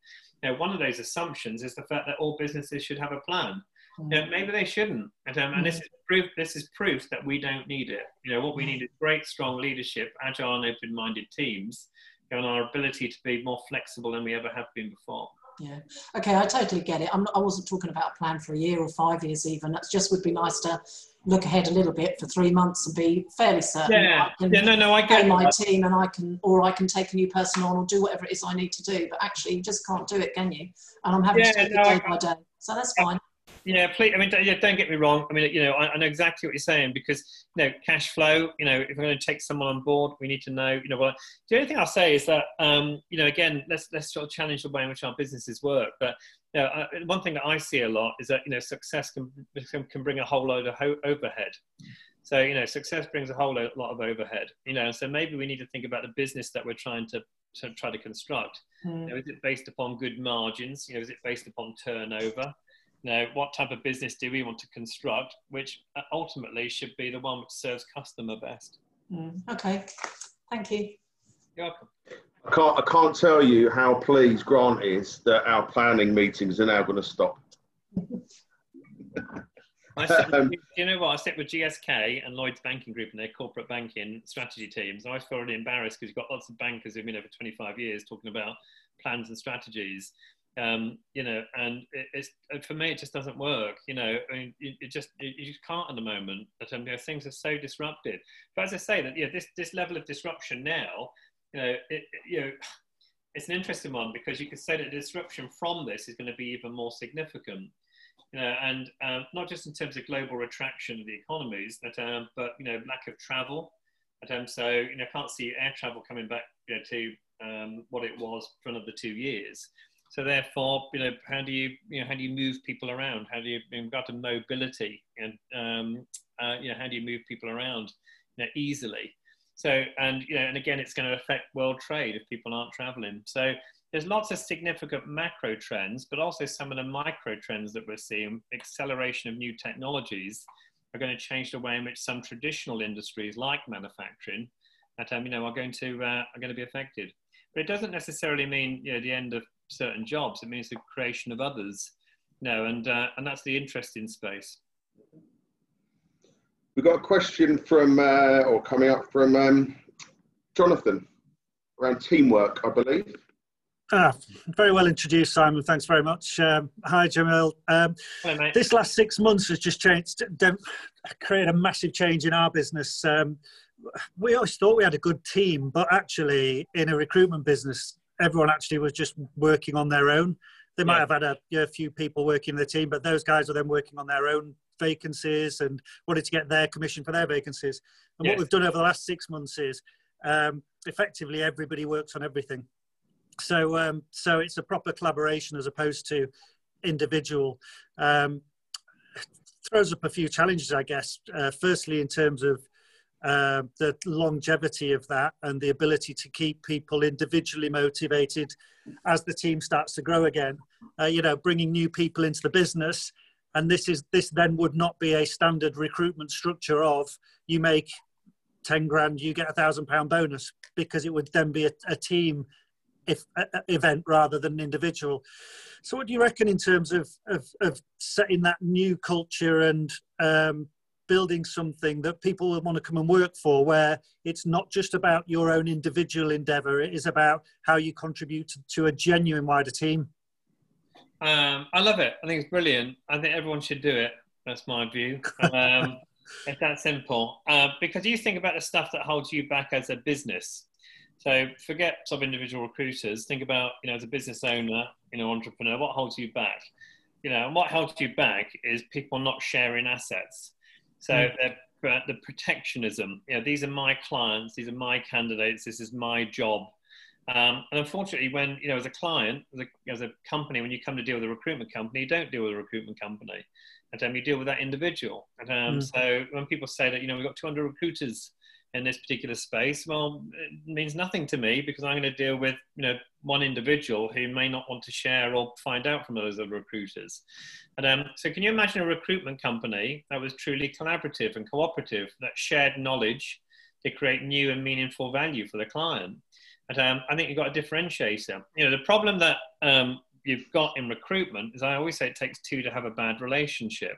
Know, one of those assumptions is the fact that all businesses should have a plan. Mm. Maybe they shouldn't, and, um, and this is proof. This is proof that we don't need it. You know, what we need is great, strong leadership, agile and open-minded teams, and our ability to be more flexible than we ever have been before. Yeah. Okay, I totally get it. I'm not, I wasn't talking about a plan for a year or five years even. It just would be nice to look ahead a little bit for three months and be fairly certain. Yeah. yeah. No. No. I get my that. team, and I can, or I can take a new person on, or do whatever it is I need to do. But actually, you just can't do it, can you? And I'm having yeah, to no, it day by day. So that's fine. Yeah, please. I mean, yeah, don't get me wrong. I mean, you know, I, I, know exactly what you're saying because you know, cash flow. You know, if we're going to take someone on board, we need to know. You know, well, the only thing I'll say is that, um, you know, again, let's let's sort of challenge the way in which our businesses work. But you know, one thing that I see a lot is that you know, success can can bring a whole load of ho- overhead. So you know, success brings a whole lot of overhead. You know, so maybe we need to think about the business that we're trying to to try to construct. Mm. You know, is it based upon good margins? You know, is it based upon turnover? You know, what type of business do we want to construct, which uh, ultimately should be the one which serves customer best. Mm, okay, thank you. You're welcome. I can't, I can't tell you how pleased Grant is that our planning meetings are now going to stop. I sit, um, you know what? I sit with GSK and Lloyd's Banking Group and their corporate banking strategy teams. I feel really embarrassed because you've got lots of bankers who've been there for 25 years talking about plans and strategies um, you know, and it, it's for me it just doesn't work. You know, I mean, it, it just it, you just can't at the moment. But um, you know, things are so disrupted. But as I say, that yeah, this this level of disruption now, you know, it, you know, it's an interesting one because you could say that disruption from this is going to be even more significant. You know, and um, not just in terms of global retraction of the economies, but um, but you know, lack of travel. But, um, so you know, can't see air travel coming back you know, to um, what it was for another two years. So therefore, you know, how do you, you know, how do you move people around? How do you, in regard to mobility, and um, uh, you know, how do you move people around you know, easily? So, and you know, and again, it's going to affect world trade if people aren't traveling. So there's lots of significant macro trends, but also some of the micro trends that we're seeing. Acceleration of new technologies are going to change the way in which some traditional industries, like manufacturing, that um, you know, are going to uh, are going to be affected. But it doesn't necessarily mean you know the end of certain jobs. It means the creation of others. No, and uh, and that's the interesting space. We've got a question from uh, or coming up from um, Jonathan around teamwork, I believe. Ah, very well introduced, Simon. Thanks very much. Um, hi, Jamil. Um, Hello, this last six months has just changed, created a massive change in our business. Um, we always thought we had a good team, but actually, in a recruitment business, everyone actually was just working on their own. They might yeah. have had a, a, few people working in the team, but those guys are then working on their own vacancies and wanted to get their commission for their vacancies. And yes. what we've done over the last six months is um, effectively everybody works on everything. So, um, so it's a proper collaboration as opposed to individual. Um, throws up a few challenges, I guess. Uh, firstly, in terms of uh, the longevity of that and the ability to keep people individually motivated as the team starts to grow again. Uh, you know, bringing new people into the business, and this is this then would not be a standard recruitment structure of you make ten grand, you get a thousand pound bonus because it would then be a, a team if, a, event rather than an individual. So, what do you reckon in terms of of, of setting that new culture and um, building something that people will want to come and work for where it's not just about your own individual endeavor it is about how you contribute to a genuine wider team. Um, i love it. I think it's brilliant. I think everyone should do it. That's my view. Um, it's that simple. Uh, because you think about the stuff that holds you back as a business. So forget sort of individual recruiters. Think about you know as a business owner you know entrepreneur what holds you back? You know and what holds you back is people not sharing assets so mm. the protectionism, you know, these are my clients, these are my candidates, this is my job. Um, and unfortunately, when you know, as a client, as a, as a, company, when you come to deal with a recruitment company, you don't deal with a recruitment company, and um, you deal with that individual. And um, mm. so when people say that, you know, we've got 200 recruiters, in this particular space, well, it means nothing to me because I'm going to deal with you know one individual who may not want to share or find out from those other recruiters. And um, so, can you imagine a recruitment company that was truly collaborative and cooperative, that shared knowledge to create new and meaningful value for the client? And um, I think you've got a differentiator. You know, the problem that um, you've got in recruitment is I always say it takes two to have a bad relationship.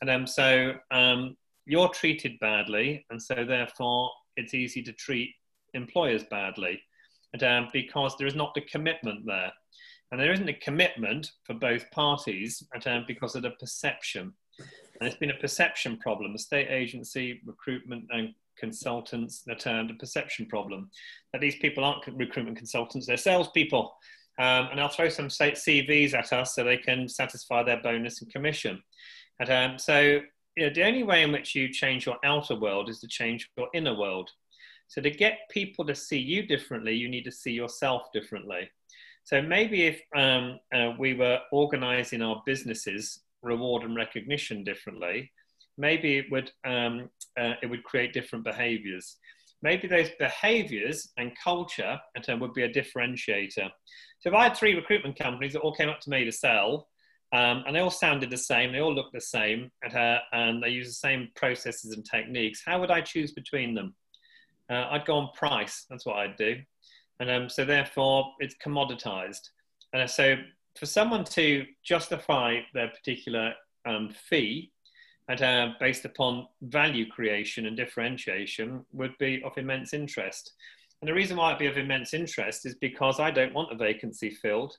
And um, so um, you're treated badly, and so therefore it's easy to treat employers badly and, um, because there is not the commitment there. And there isn't a commitment for both parties and, um, because of the perception. And it's been a perception problem. The state agency, recruitment, and consultants that termed a perception problem. That these people aren't recruitment consultants, they're salespeople. Um, and they'll throw some CVs at us so they can satisfy their bonus and commission. And, um, so you know, the only way in which you change your outer world is to change your inner world. So to get people to see you differently, you need to see yourself differently. So maybe if um, uh, we were organizing our businesses reward and recognition differently, maybe it would um, uh, it would create different behaviors. Maybe those behaviors and culture and would be a differentiator. So if I had three recruitment companies that all came up to me to sell, um, and they all sounded the same, they all looked the same, and, uh, and they use the same processes and techniques, how would I choose between them? Uh, I'd go on price. That's what I'd do. And um, so therefore, it's commoditized. And so for someone to justify their particular um, fee and uh, based upon value creation and differentiation would be of immense interest. And the reason why it'd be of immense interest is because I don't want a vacancy filled.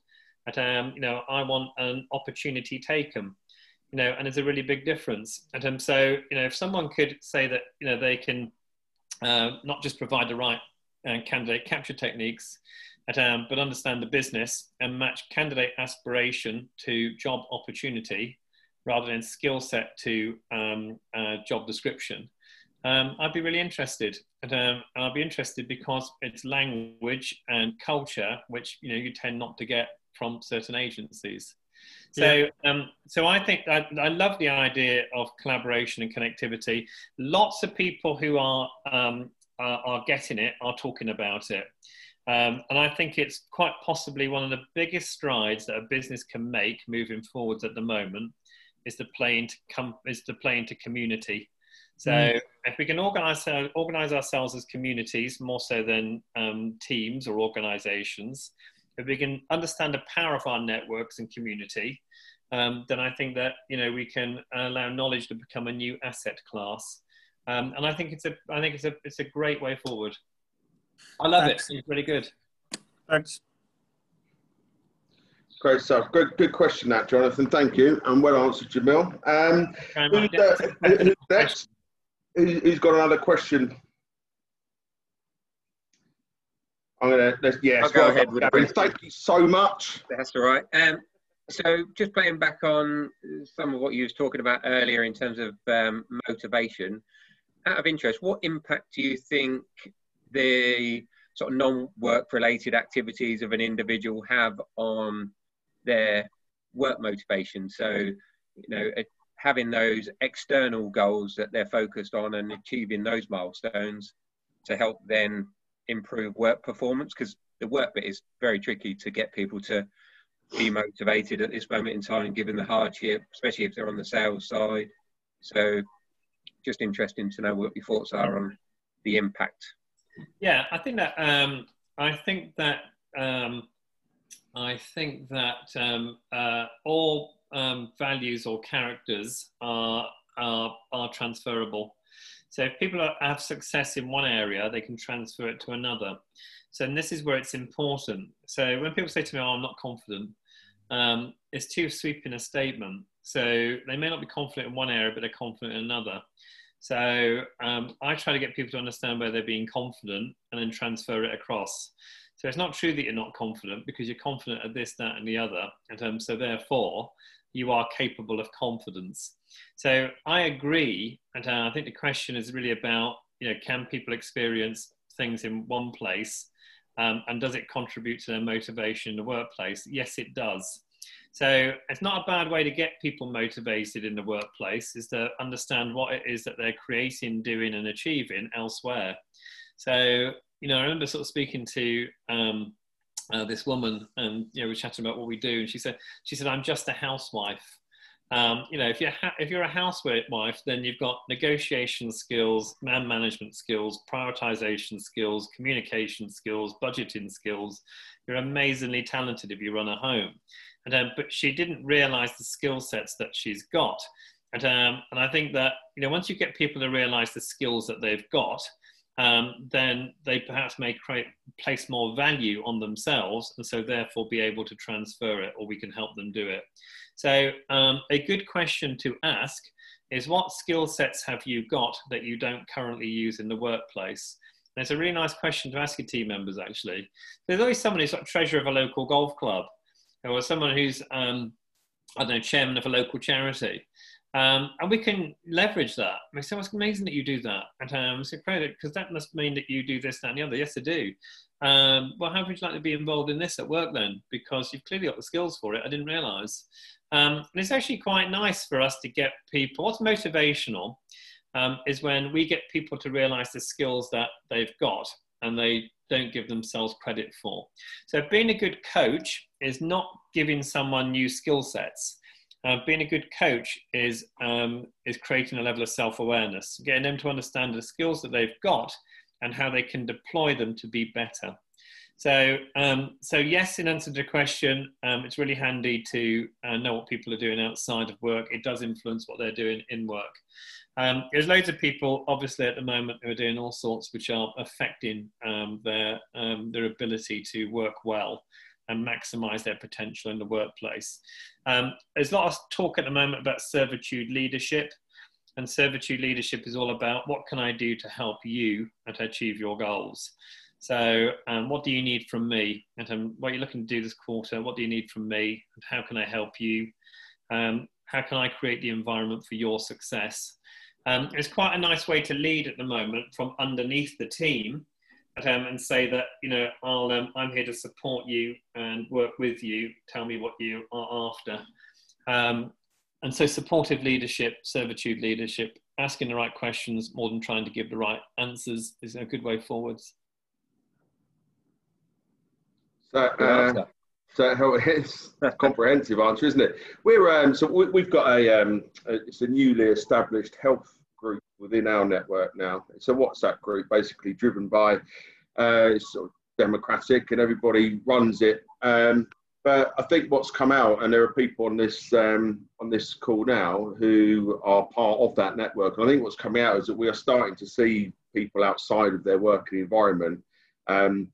At, um, you know, I want an opportunity taken. You know, and there's a really big difference. And um, so, you know, if someone could say that, you know, they can uh, not just provide the right uh, candidate capture techniques, um, but understand the business and match candidate aspiration to job opportunity rather than skill set to um, uh, job description. Um, I'd be really interested, and, um, and I'd be interested because it's language and culture, which you know you tend not to get from certain agencies. So, yeah. um, so I think I, I, love the idea of collaboration and connectivity. Lots of people who are, um, are, are getting it are talking about it, um, and I think it's quite possibly one of the biggest strides that a business can make moving forwards at the moment is to play into com- is to play into community. So mm. if we can organize organize ourselves as communities more so than um, teams or organizations, if we can understand the power of our networks and community, um, then I think that you know we can allow knowledge to become a new asset class, um, and I think it's a I think it's a it's a great way forward. I love Thanks. it. It's really good. Thanks. Great stuff. Good, good question, that Jonathan. Thank you, and well answered, Jamil. Um, who's, uh, who's next? Who's got another question? I'm gonna. Let's, yes, I'll go ahead with Gary, Thank you so much. That's all right. Um, so, just playing back on some of what you was talking about earlier in terms of um, motivation. Out of interest, what impact do you think the sort of non-work related activities of an individual have on their work motivation. So, you know, having those external goals that they're focused on and achieving those milestones to help then improve work performance because the work bit is very tricky to get people to be motivated at this moment in time given the hardship especially if they're on the sales side so just interesting to know what your thoughts are on the impact yeah i think that um, i think that um, I think that um, uh, all um, values or characters are, are, are transferable. So if people are, have success in one area, they can transfer it to another. So and this is where it's important. So when people say to me, oh, I'm not confident, um, it's too sweeping a statement. So they may not be confident in one area, but they're confident in another. So um, I try to get people to understand where they're being confident and then transfer it across. So it's not true that you're not confident because you're confident at this, that, and the other. And um, so therefore, you are capable of confidence. So I agree, and uh, I think the question is really about you know can people experience things in one place, um, and does it contribute to their motivation in the workplace? Yes, it does. So it's not a bad way to get people motivated in the workplace is to understand what it is that they're creating, doing, and achieving elsewhere. So, you know, I remember sort of speaking to um, uh, this woman and, you know, we are chatting about what we do. And she said, she said, I'm just a housewife. Um, you know, if you're ha- if you're a housewife, then you've got negotiation skills, man management skills, prioritization skills, communication skills, budgeting skills. You're amazingly talented if you run a home. And um, but she didn't realize the skill sets that she's got. And um, and I think that you know once you get people to realize the skills that they've got, um, then they perhaps may create, place more value on themselves and so therefore be able to transfer it or we can help them do it. So um, a good question to ask is what skill sets have you got that you don't currently use in the workplace? And it's a really nice question to ask your team members actually. There's always someone who's like treasurer of a local golf club or someone who's, um, I don't know, chairman of a local charity. Um, and we can leverage that. I so it's amazing that you do that. And um, so credit, because that must mean that you do this, that, and the other. Yes, I do. Um, well, how would you like to be involved in this at work then? Because you've clearly got the skills for it. I didn't realize. Um, and it's actually quite nice for us to get people, what's motivational um, is when we get people to realize the skills that they've got and they don't give themselves credit for. So being a good coach is not giving someone new skill sets. Uh, being a good coach is um, is creating a level of self-awareness, getting them to understand the skills that they've got and how they can deploy them to be better. So, um, so yes, in answer to the question, um, it's really handy to uh, know what people are doing outside of work. It does influence what they're doing in work. Um, there's loads of people, obviously, at the moment who are doing all sorts, which are affecting um, their um, their ability to work well and maximize their potential in the workplace. Um, there's a lot of talk at the moment about servitude leadership. And servitude leadership is all about what can I do to help you and achieve your goals. So, um, what do you need from me? And um, what are you looking to do this quarter? What do you need from me? And how can I help you? Um, how can I create the environment for your success? Um, it's quite a nice way to lead at the moment from underneath the team um, and say that you know I'll um, I'm here to support you and work with you. Tell me what you are after. Um, and so supportive leadership, servitude leadership, asking the right questions more than trying to give the right answers is a good way forwards. So, uh, so it's a comprehensive answer, isn't it? We're um, so we, have got a, um, a, it's a newly established health group within our network now. It's a WhatsApp group, basically driven by uh, it's sort of democratic and everybody runs it. Um, but I think what's come out, and there are people on this um, on this call now who are part of that network. And I think what's coming out is that we are starting to see people outside of their working environment um,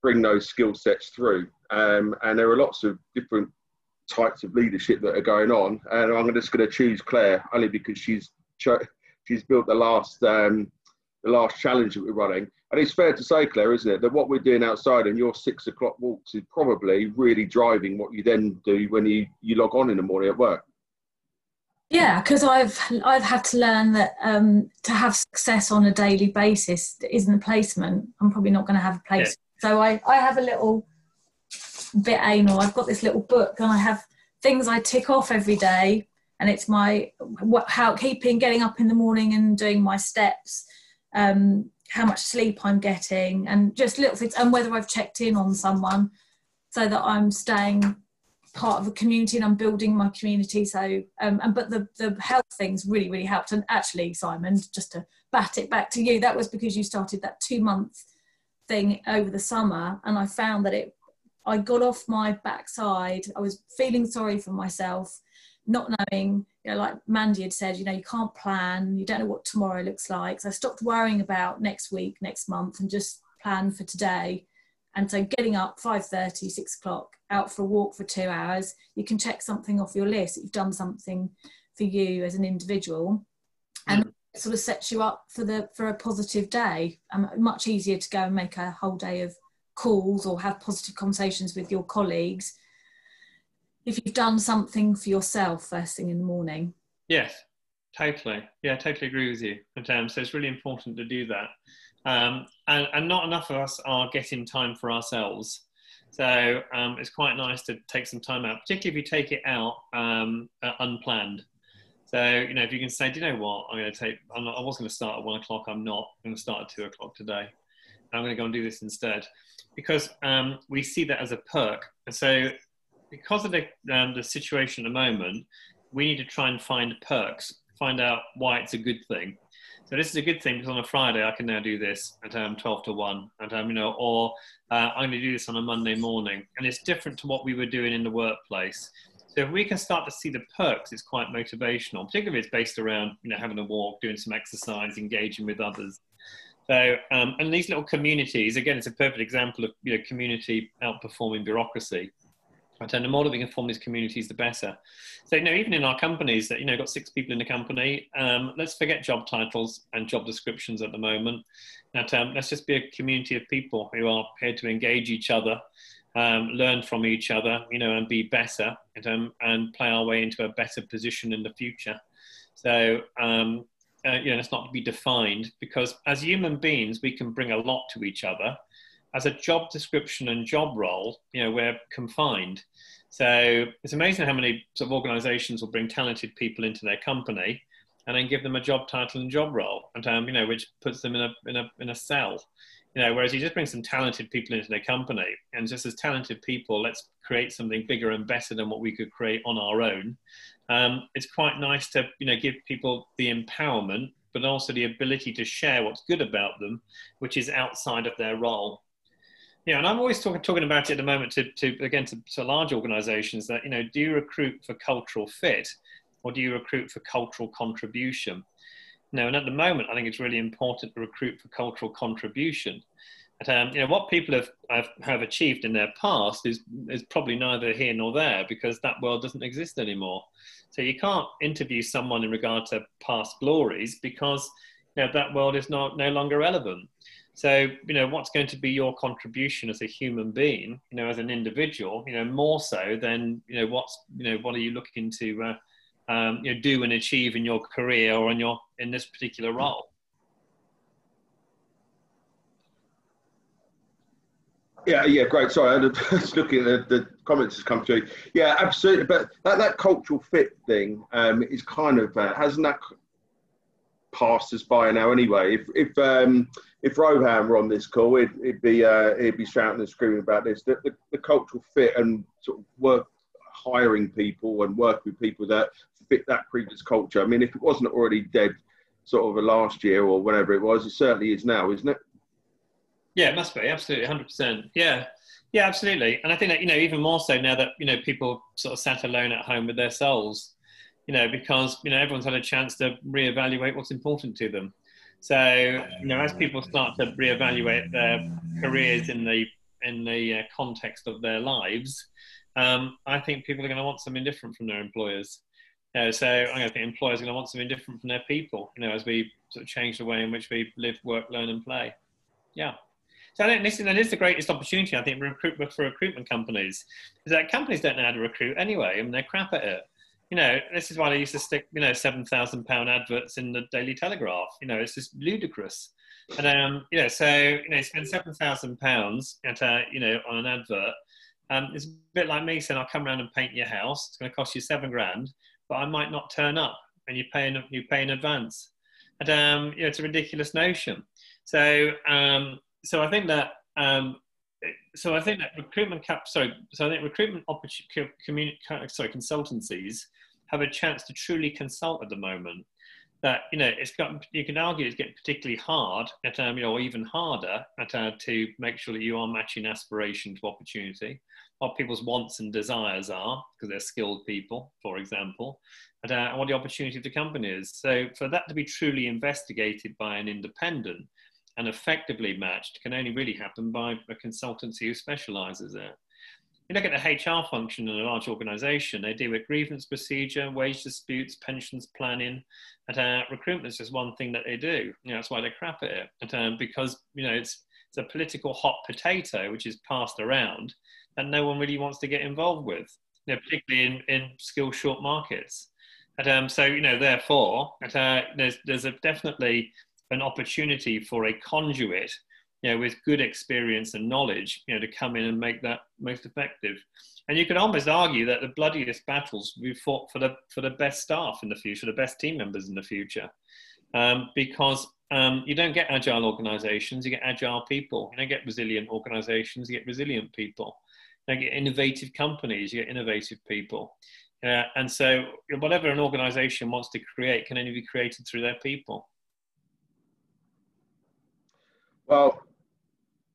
bring those skill sets through. Um, and there are lots of different types of leadership that are going on. And I'm just going to choose Claire only because she's she's built the last um, the last challenge that we're running. And it's fair to say, Claire, isn't it, that what we're doing outside and your six o'clock walks is probably really driving what you then do when you, you log on in the morning at work. Yeah, because I've I've had to learn that um, to have success on a daily basis isn't a placement. I'm probably not going to have a placement. Yeah. So I, I have a little bit anal. I've got this little book and I have things I tick off every day, and it's my what, how keeping getting up in the morning and doing my steps. Um, how much sleep I'm getting, and just little things, and whether I've checked in on someone so that I'm staying part of a community and I'm building my community. So, um, and but the the health things really really helped. And actually, Simon, just to bat it back to you, that was because you started that two month thing over the summer, and I found that it. I got off my backside. I was feeling sorry for myself, not knowing you know, like Mandy had said, you know, you can't plan, you don't know what tomorrow looks like. So I stopped worrying about next week, next month, and just plan for today. And so getting up 5.30, 6 o'clock, out for a walk for two hours, you can check something off your list. You've done something for you as an individual. And mm. it sort of sets you up for the for a positive day. Um, much easier to go and make a whole day of calls or have positive conversations with your colleagues if you've done something for yourself first thing in the morning. Yes, totally. Yeah, totally agree with you. And, um, so it's really important to do that. Um, and, and not enough of us are getting time for ourselves. So um, it's quite nice to take some time out, particularly if you take it out um, uh, unplanned. So you know, if you can say, do you know what, I'm going to take. Not, I was going to start at one o'clock. I'm not. I'm going to start at two o'clock today. I'm going to go and do this instead, because um, we see that as a perk. And so, because of the um, the situation at the moment, we need to try and find perks, find out why it's a good thing. So this is a good thing because on a Friday I can now do this at um, 12 to 1, and um, you know, or uh, I'm going to do this on a Monday morning, and it's different to what we were doing in the workplace. So if we can start to see the perks, it's quite motivational. Particularly if it's based around you know having a walk, doing some exercise, engaging with others. So um, and these little communities, again, it's a perfect example of you know community outperforming bureaucracy. And the more that we can form these communities, the better. So, you know, even in our companies that, you know, got six people in the company, um, let's forget job titles and job descriptions at the moment. That, um, let's just be a community of people who are here to engage each other, um, learn from each other, you know, and be better and, um, and play our way into a better position in the future. So, um, uh, you know, it's not to be defined because as human beings, we can bring a lot to each other as a job description and job role, you know, we're confined. So it's amazing how many sort of organisations will bring talented people into their company and then give them a job title and job role, and um, you know, which puts them in a in a in a cell. You know, whereas you just bring some talented people into their company, and just as talented people, let's create something bigger and better than what we could create on our own. Um, it's quite nice to you know give people the empowerment, but also the ability to share what's good about them, which is outside of their role. Yeah, and I'm always talking talking about it at the moment to, to again to, to large organisations that you know do you recruit for cultural fit or do you recruit for cultural contribution? No, and at the moment I think it's really important to recruit for cultural contribution. But, um, you know what people have, have, have achieved in their past is is probably neither here nor there because that world doesn't exist anymore. So you can't interview someone in regard to past glories because you know, that world is not no longer relevant. So, you know, what's going to be your contribution as a human being, you know, as an individual, you know, more so than, you know, what's, you know, what are you looking to, uh, um, you know, do and achieve in your career or in your, in this particular role? Yeah, yeah, great. Sorry, I was looking at the, the comments that's come through. Yeah, absolutely. But that, that cultural fit thing um, is kind of, uh, hasn't that passed us by now anyway. If if um, if Rohan were on this call, he'd, he'd be uh, he'd be shouting and screaming about this. The, the, the, cultural fit and sort of work hiring people and work with people that fit that previous culture. I mean, if it wasn't already dead, sort of last year or whenever it was, it certainly is now, isn't it? Yeah, it must be absolutely, hundred percent. Yeah. Yeah, absolutely. And I think that, you know, even more so now that, you know, people sort of sat alone at home with their souls, you know, because you know everyone's had a chance to reevaluate what's important to them. So you know, as people start to reevaluate their careers in the in the uh, context of their lives, um, I think people are going to want something different from their employers. Know, so I think employers are going to want something different from their people. You know, as we sort of change the way in which we live, work, learn, and play. Yeah. So I think this, that is the greatest opportunity I think recruitment for recruitment companies is that companies don't know how to recruit anyway, I mean they're crap at it you know, this is why they used to stick, you know, seven thousand pound adverts in the Daily Telegraph. You know, it's just ludicrous. And um, you know, so you know, spend seven thousand pounds at a, you know, on an advert. Um, it's a bit like me saying, "I'll come around and paint your house. It's going to cost you seven grand, but I might not turn up, and you pay in you pay in advance." And um, you know, it's a ridiculous notion. So, um, so I think that um, so I think that recruitment cap, sorry, so I think recruitment opportunity, sorry, consultancies have a chance to truly consult at the moment. That you know, it's got you can argue it's getting particularly hard at um, you know, or even harder at uh, to make sure that you are matching aspiration to opportunity, what people's wants and desires are because they're skilled people, for example, and, uh, and what the opportunity of the company is. So for that to be truly investigated by an independent and effectively matched can only really happen by a consultancy who specializes there. You look at the HR function in a large organization, they deal with grievance procedure, wage disputes, pensions planning, and uh, recruitment is just one thing that they do. You know, that's why they're crap at it. And, um, because, you know, it's, it's a political hot potato which is passed around that no one really wants to get involved with, you know, particularly in, in skill short markets. And, um, so, you know, therefore, uh, there's, there's a definitely an opportunity for a conduit you know, with good experience and knowledge, you know, to come in and make that most effective. And you could almost argue that the bloodiest battles we fought for the for the best staff in the future, the best team members in the future, um, because um, you don't get agile organizations, you get agile people. You don't get resilient organizations, you get resilient people. You don't get innovative companies, you get innovative people. Uh, and so, whatever an organization wants to create can only be created through their people. Well,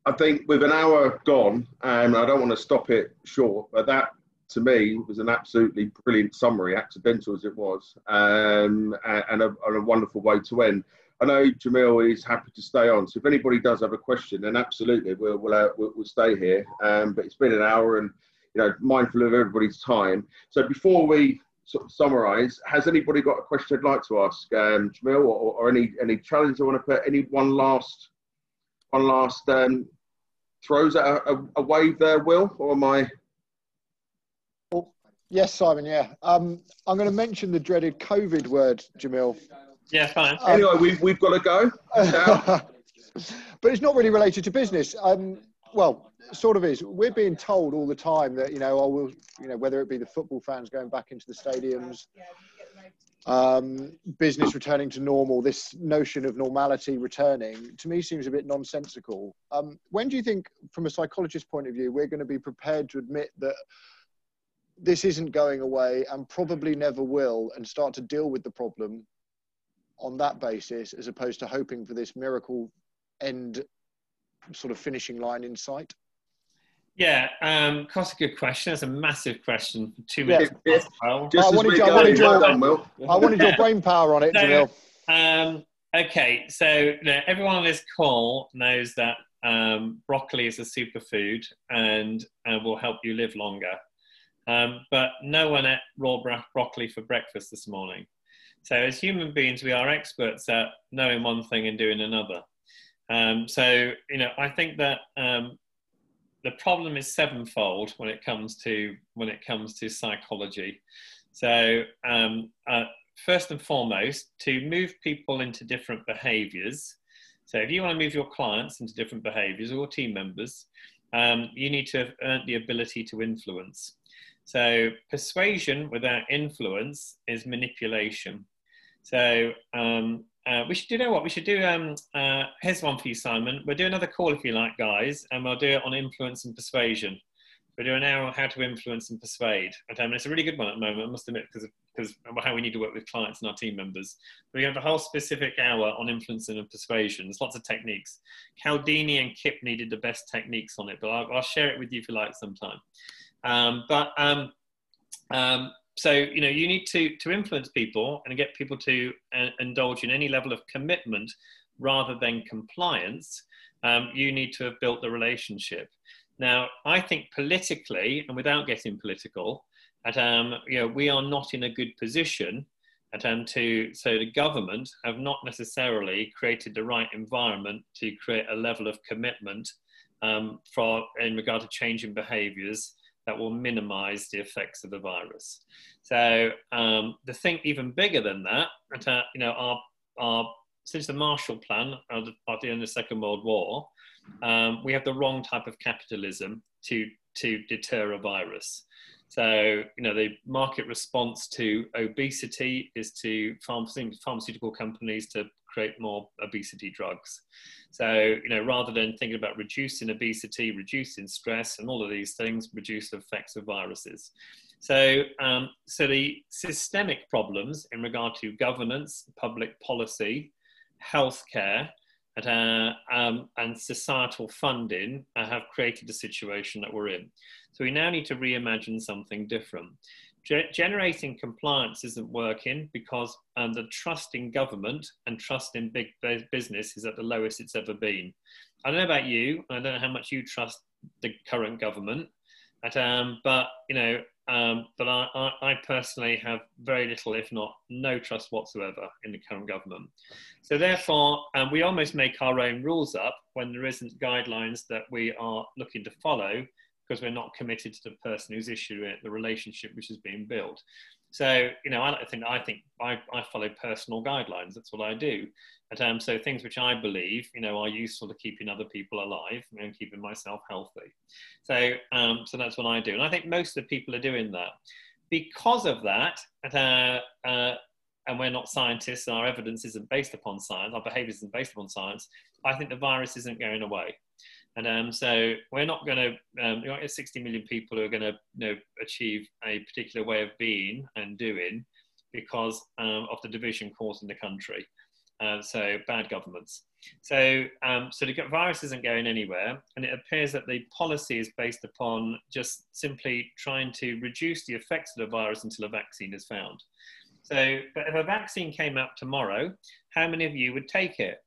I think with an hour gone, and I don't want to stop it short, but that to me was an absolutely brilliant summary, accidental as it was, um, and, a, and, a, wonderful way to end. I know Jamil is happy to stay on, so if anybody does have a question, then absolutely we'll we'll, uh, we'll, we'll, stay here. Um, but it's been an hour, and you know, mindful of everybody's time. So before we sort of summarise, has anybody got a question I'd like to ask um, Jamil, or, or any any challenge I want to put? Any one last one last um, throws at a, a, a, wave there, Will, or am I? Oh, yes, Simon. Yeah, um, I'm going to mention the dreaded COVID word, Jamil. Yeah, fine. Um, anyway, we've we've got to go. but it's not really related to business. Um, well, sort of is. We're being told all the time that you know, oh, we'll, you know, whether it be the football fans going back into the stadiums, um, business returning to normal, this notion of normality returning, to me seems a bit nonsensical. Um, when do you think, from a psychologist point of view, we're going to be prepared to admit that this isn't going away and probably never will, and start to deal with the problem on that basis, as opposed to hoping for this miracle end sort of finishing line in sight? Yeah, um, that's a good question. That's a massive question. for Two minutes. Yeah. Well. I wanted, your, I, wanted your, I wanted your brain power on it, so, um, okay, so you everyone on this call knows that um, broccoli is a superfood and uh, will help you live longer. Um, but no one ate raw bro- broccoli for breakfast this morning. So, as human beings, we are experts at knowing one thing and doing another. Um, so, you know, I think that um, the problem is sevenfold when it comes to when it comes to psychology. So um, uh, first and foremost, to move people into different behaviours. So if you want to move your clients into different behaviours or team members, um, you need to have earned the ability to influence. So persuasion without influence is manipulation. So um, uh, we should do you know what we should do. Um, uh, here's one for you, Simon. We'll do another call if you like, guys, and we'll do it on influence and persuasion. We'll do an hour on how to influence and persuade. And it's a really good one at the moment, I must admit, because because how we need to work with clients and our team members. We have a whole specific hour on influencing and persuasion. There's lots of techniques. Cialdini and Kipp needed the best techniques on it, but I'll, I'll share it with you if you like sometime. Um, but um, um, so you know you need to to influence people and get people to uh, indulge in any level of commitment rather than compliance um, you need to have built the relationship. Now i think politically and without getting political at um, you know we are not in a good position at um, to so the government have not necessarily created the right environment to create a level of commitment um, for in regard to changing behaviors that will minimize the effects of the virus. So um, the thing even bigger than that, uh, you know, our, our, since the Marshall Plan at the end of the Second World War, um, we have the wrong type of capitalism to, to deter a virus. So, you know, the market response to obesity is to pharmaceutical companies to create more obesity drugs. So, you know, rather than thinking about reducing obesity, reducing stress, and all of these things, reduce the effects of viruses. So, um, so the systemic problems in regard to governance, public policy, healthcare, uh, um, and societal funding uh, have created the situation that we're in. So we now need to reimagine something different. Ge- generating compliance isn't working because um, the trust in government and trust in big business is at the lowest it's ever been. I don't know about you. I don't know how much you trust the current government, but, um, but you know, um, but I, I, I, personally have very little, if not no trust whatsoever in the current government. So therefore, um, we almost make our own rules up when there isn't guidelines that we are looking to follow because we're not committed to the person who's issued it, the relationship which is being built. So, you know, I think I think I, I follow personal guidelines. That's what I do. And, um, so things which I believe, you know, are useful to keeping other people alive and keeping myself healthy. So, um, so that's what I do. And I think most of the people are doing that. Because of that, uh, uh, and we're not scientists, our evidence isn't based upon science, our behavior isn't based upon science, I think the virus isn't going away. And um, so we're not going to, um, you're 60 million people who are going to you know, achieve a particular way of being and doing because um, of the division caused in the country. Uh, so bad governments. So, um, so the virus isn't going anywhere, and it appears that the policy is based upon just simply trying to reduce the effects of the virus until a vaccine is found. So, but if a vaccine came out tomorrow, how many of you would take it?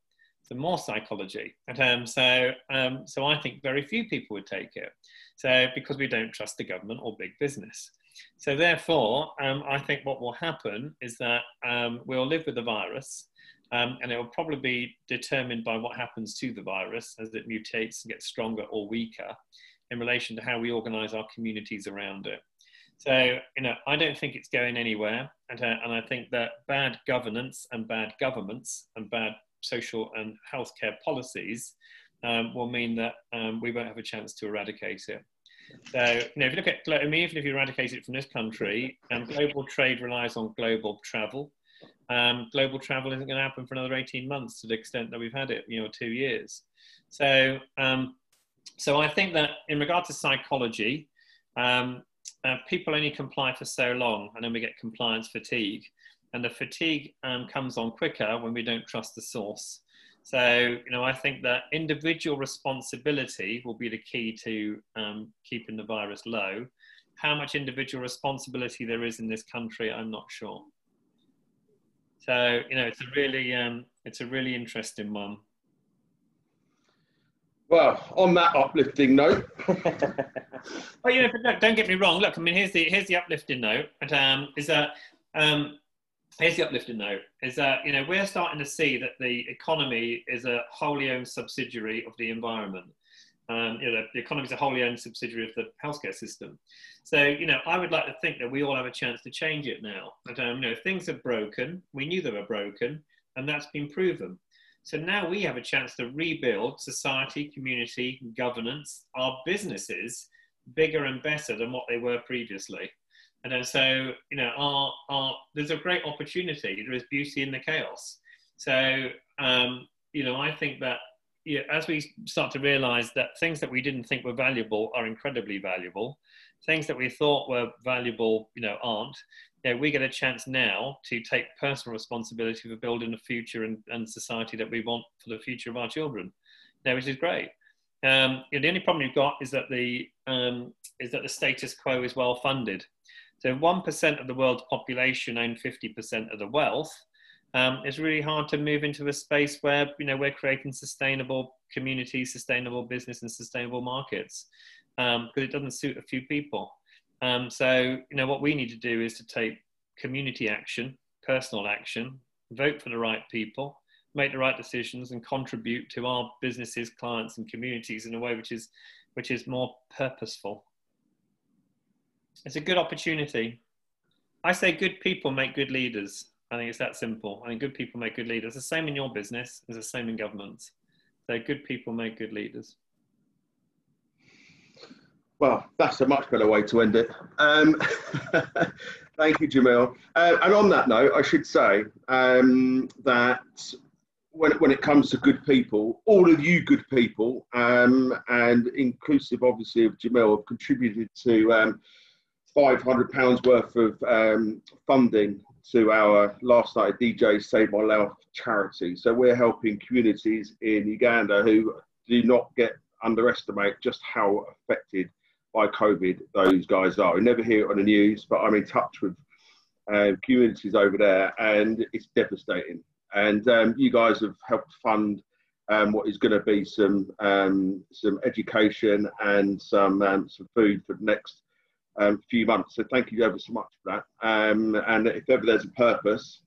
So more psychology. And, um, so, um, so I think very few people would take it. So because we don't trust the government or big business. So therefore, um, I think what will happen is that um, we'll live with the virus. Um, and it will probably be determined by what happens to the virus as it mutates and gets stronger or weaker in relation to how we organize our communities around it. So, you know, I don't think it's going anywhere. And, uh, and I think that bad governance and bad governments and bad social and healthcare policies um, will mean that um, we won't have a chance to eradicate it. So, you know, if you look at, I mean, even if you eradicate it from this country, um, global trade relies on global travel. Um, global travel isn't going to happen for another 18 months to the extent that we've had it, you know, two years. So, um, so I think that in regard to psychology, um, uh, people only comply for so long, and then we get compliance fatigue. And the fatigue um, comes on quicker when we don't trust the source. So, you know, I think that individual responsibility will be the key to um, keeping the virus low. How much individual responsibility there is in this country, I'm not sure. So, you know, it's a really, um, it's a really interesting one. Well, on that uplifting note. well, you know, don't, don't, get me wrong. Look, I mean, here's the here's the uplifting note. And, um, is that um, here's the uplifting note: is that you know we're starting to see that the economy is a wholly owned subsidiary of the environment. Um, you know, the economy is a wholly owned subsidiary of the healthcare system. So, you know, I would like to think that we all have a chance to change it now. And, um, you know, things are broken. We knew they were broken, and that's been proven. So now we have a chance to rebuild society, community, governance, our businesses bigger and better than what they were previously. And so, you know, our, our, there's a great opportunity. There is beauty in the chaos. So, um, you know, I think that yeah, as we start to realize that things that we didn't think were valuable are incredibly valuable, things that we thought were valuable, you know, aren't you know, we get a chance now to take personal responsibility for building a future and, and society that we want for the future of our children. Now, which is great. Um, you know, the only problem you've got is that the um, is that the status quo is well funded. So, one percent of the world's population own fifty percent of the wealth. Um, it's really hard to move into a space where you know we're creating sustainable communities, sustainable business, and sustainable markets because um, it doesn't suit a few people. Um, so, you know, what we need to do is to take community action, personal action, vote for the right people, make the right decisions, and contribute to our businesses, clients, and communities in a way which is, which is more purposeful. It's a good opportunity. I say good people make good leaders. I think it's that simple. I think good people make good leaders. It's the same in your business, it's the same in governments. So good people make good leaders. Well, that's a much better way to end it. Um, thank you, Jamil. Uh, and on that note, I should say um, that when, when it comes to good people, all of you good people, um, and inclusive obviously of Jamil, have contributed to um, £500 worth of um, funding to our last night DJ Save My Life charity. So we're helping communities in Uganda who do not get underestimate just how affected by COVID those guys are. We never hear it on the news, but I'm in touch with uh, communities over there, and it's devastating. And um, you guys have helped fund um, what is going to be some um, some education and some um, some food for the next um, few months. So thank you ever so much for that. Um, and if ever there's a purpose,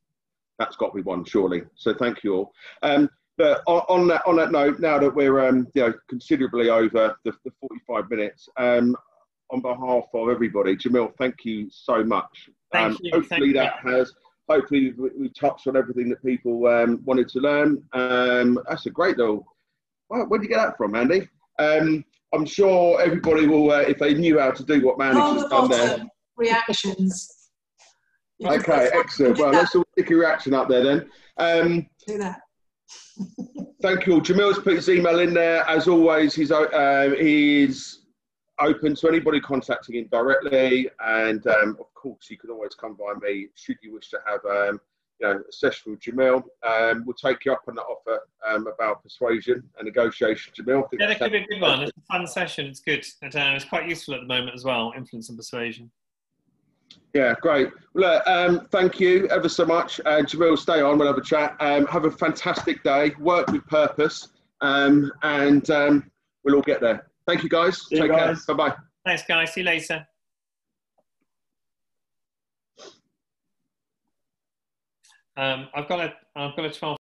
that's got to be one, surely. So thank you all. but on, on, that on that note, now that we're you know considerably over the, the 45 minutes, on behalf of everybody, Jamil, thank you so much Thank Um, you. hopefully Thank that has. Hopefully we, we touched on everything that people um, wanted to learn. Um, that's a great little. Wow, where did you get that from, Andy? Um, I'm sure everybody will, uh, if they knew how to do what On has done there. reactions. Can Okay, excellent. Well, let's all stick a reaction up there then. Um, do that. thank you all. Jamil's put his email in there. As always, he's, uh, he's open to anybody contacting him directly. And um, of course, you can always come by me should you wish to have um, you know, a session with Jamil. Um, we'll take you up on that offer um, about persuasion and negotiation, Jamil. I Yeah, that that's could be a good one. It's a fun session. It's good. And, uh, it's quite useful at the moment as well. Influence and persuasion. Yeah, great. Well, look, um, thank you ever so much. Uh, Jamil, stay on. We'll have a chat. Um, have a fantastic day. Work with purpose. Um, and um, we'll all get there. Thank you, guys. See you Take guys. care. Bye bye. Thanks, guys. See you later. Um, I've got a, I've got a 12.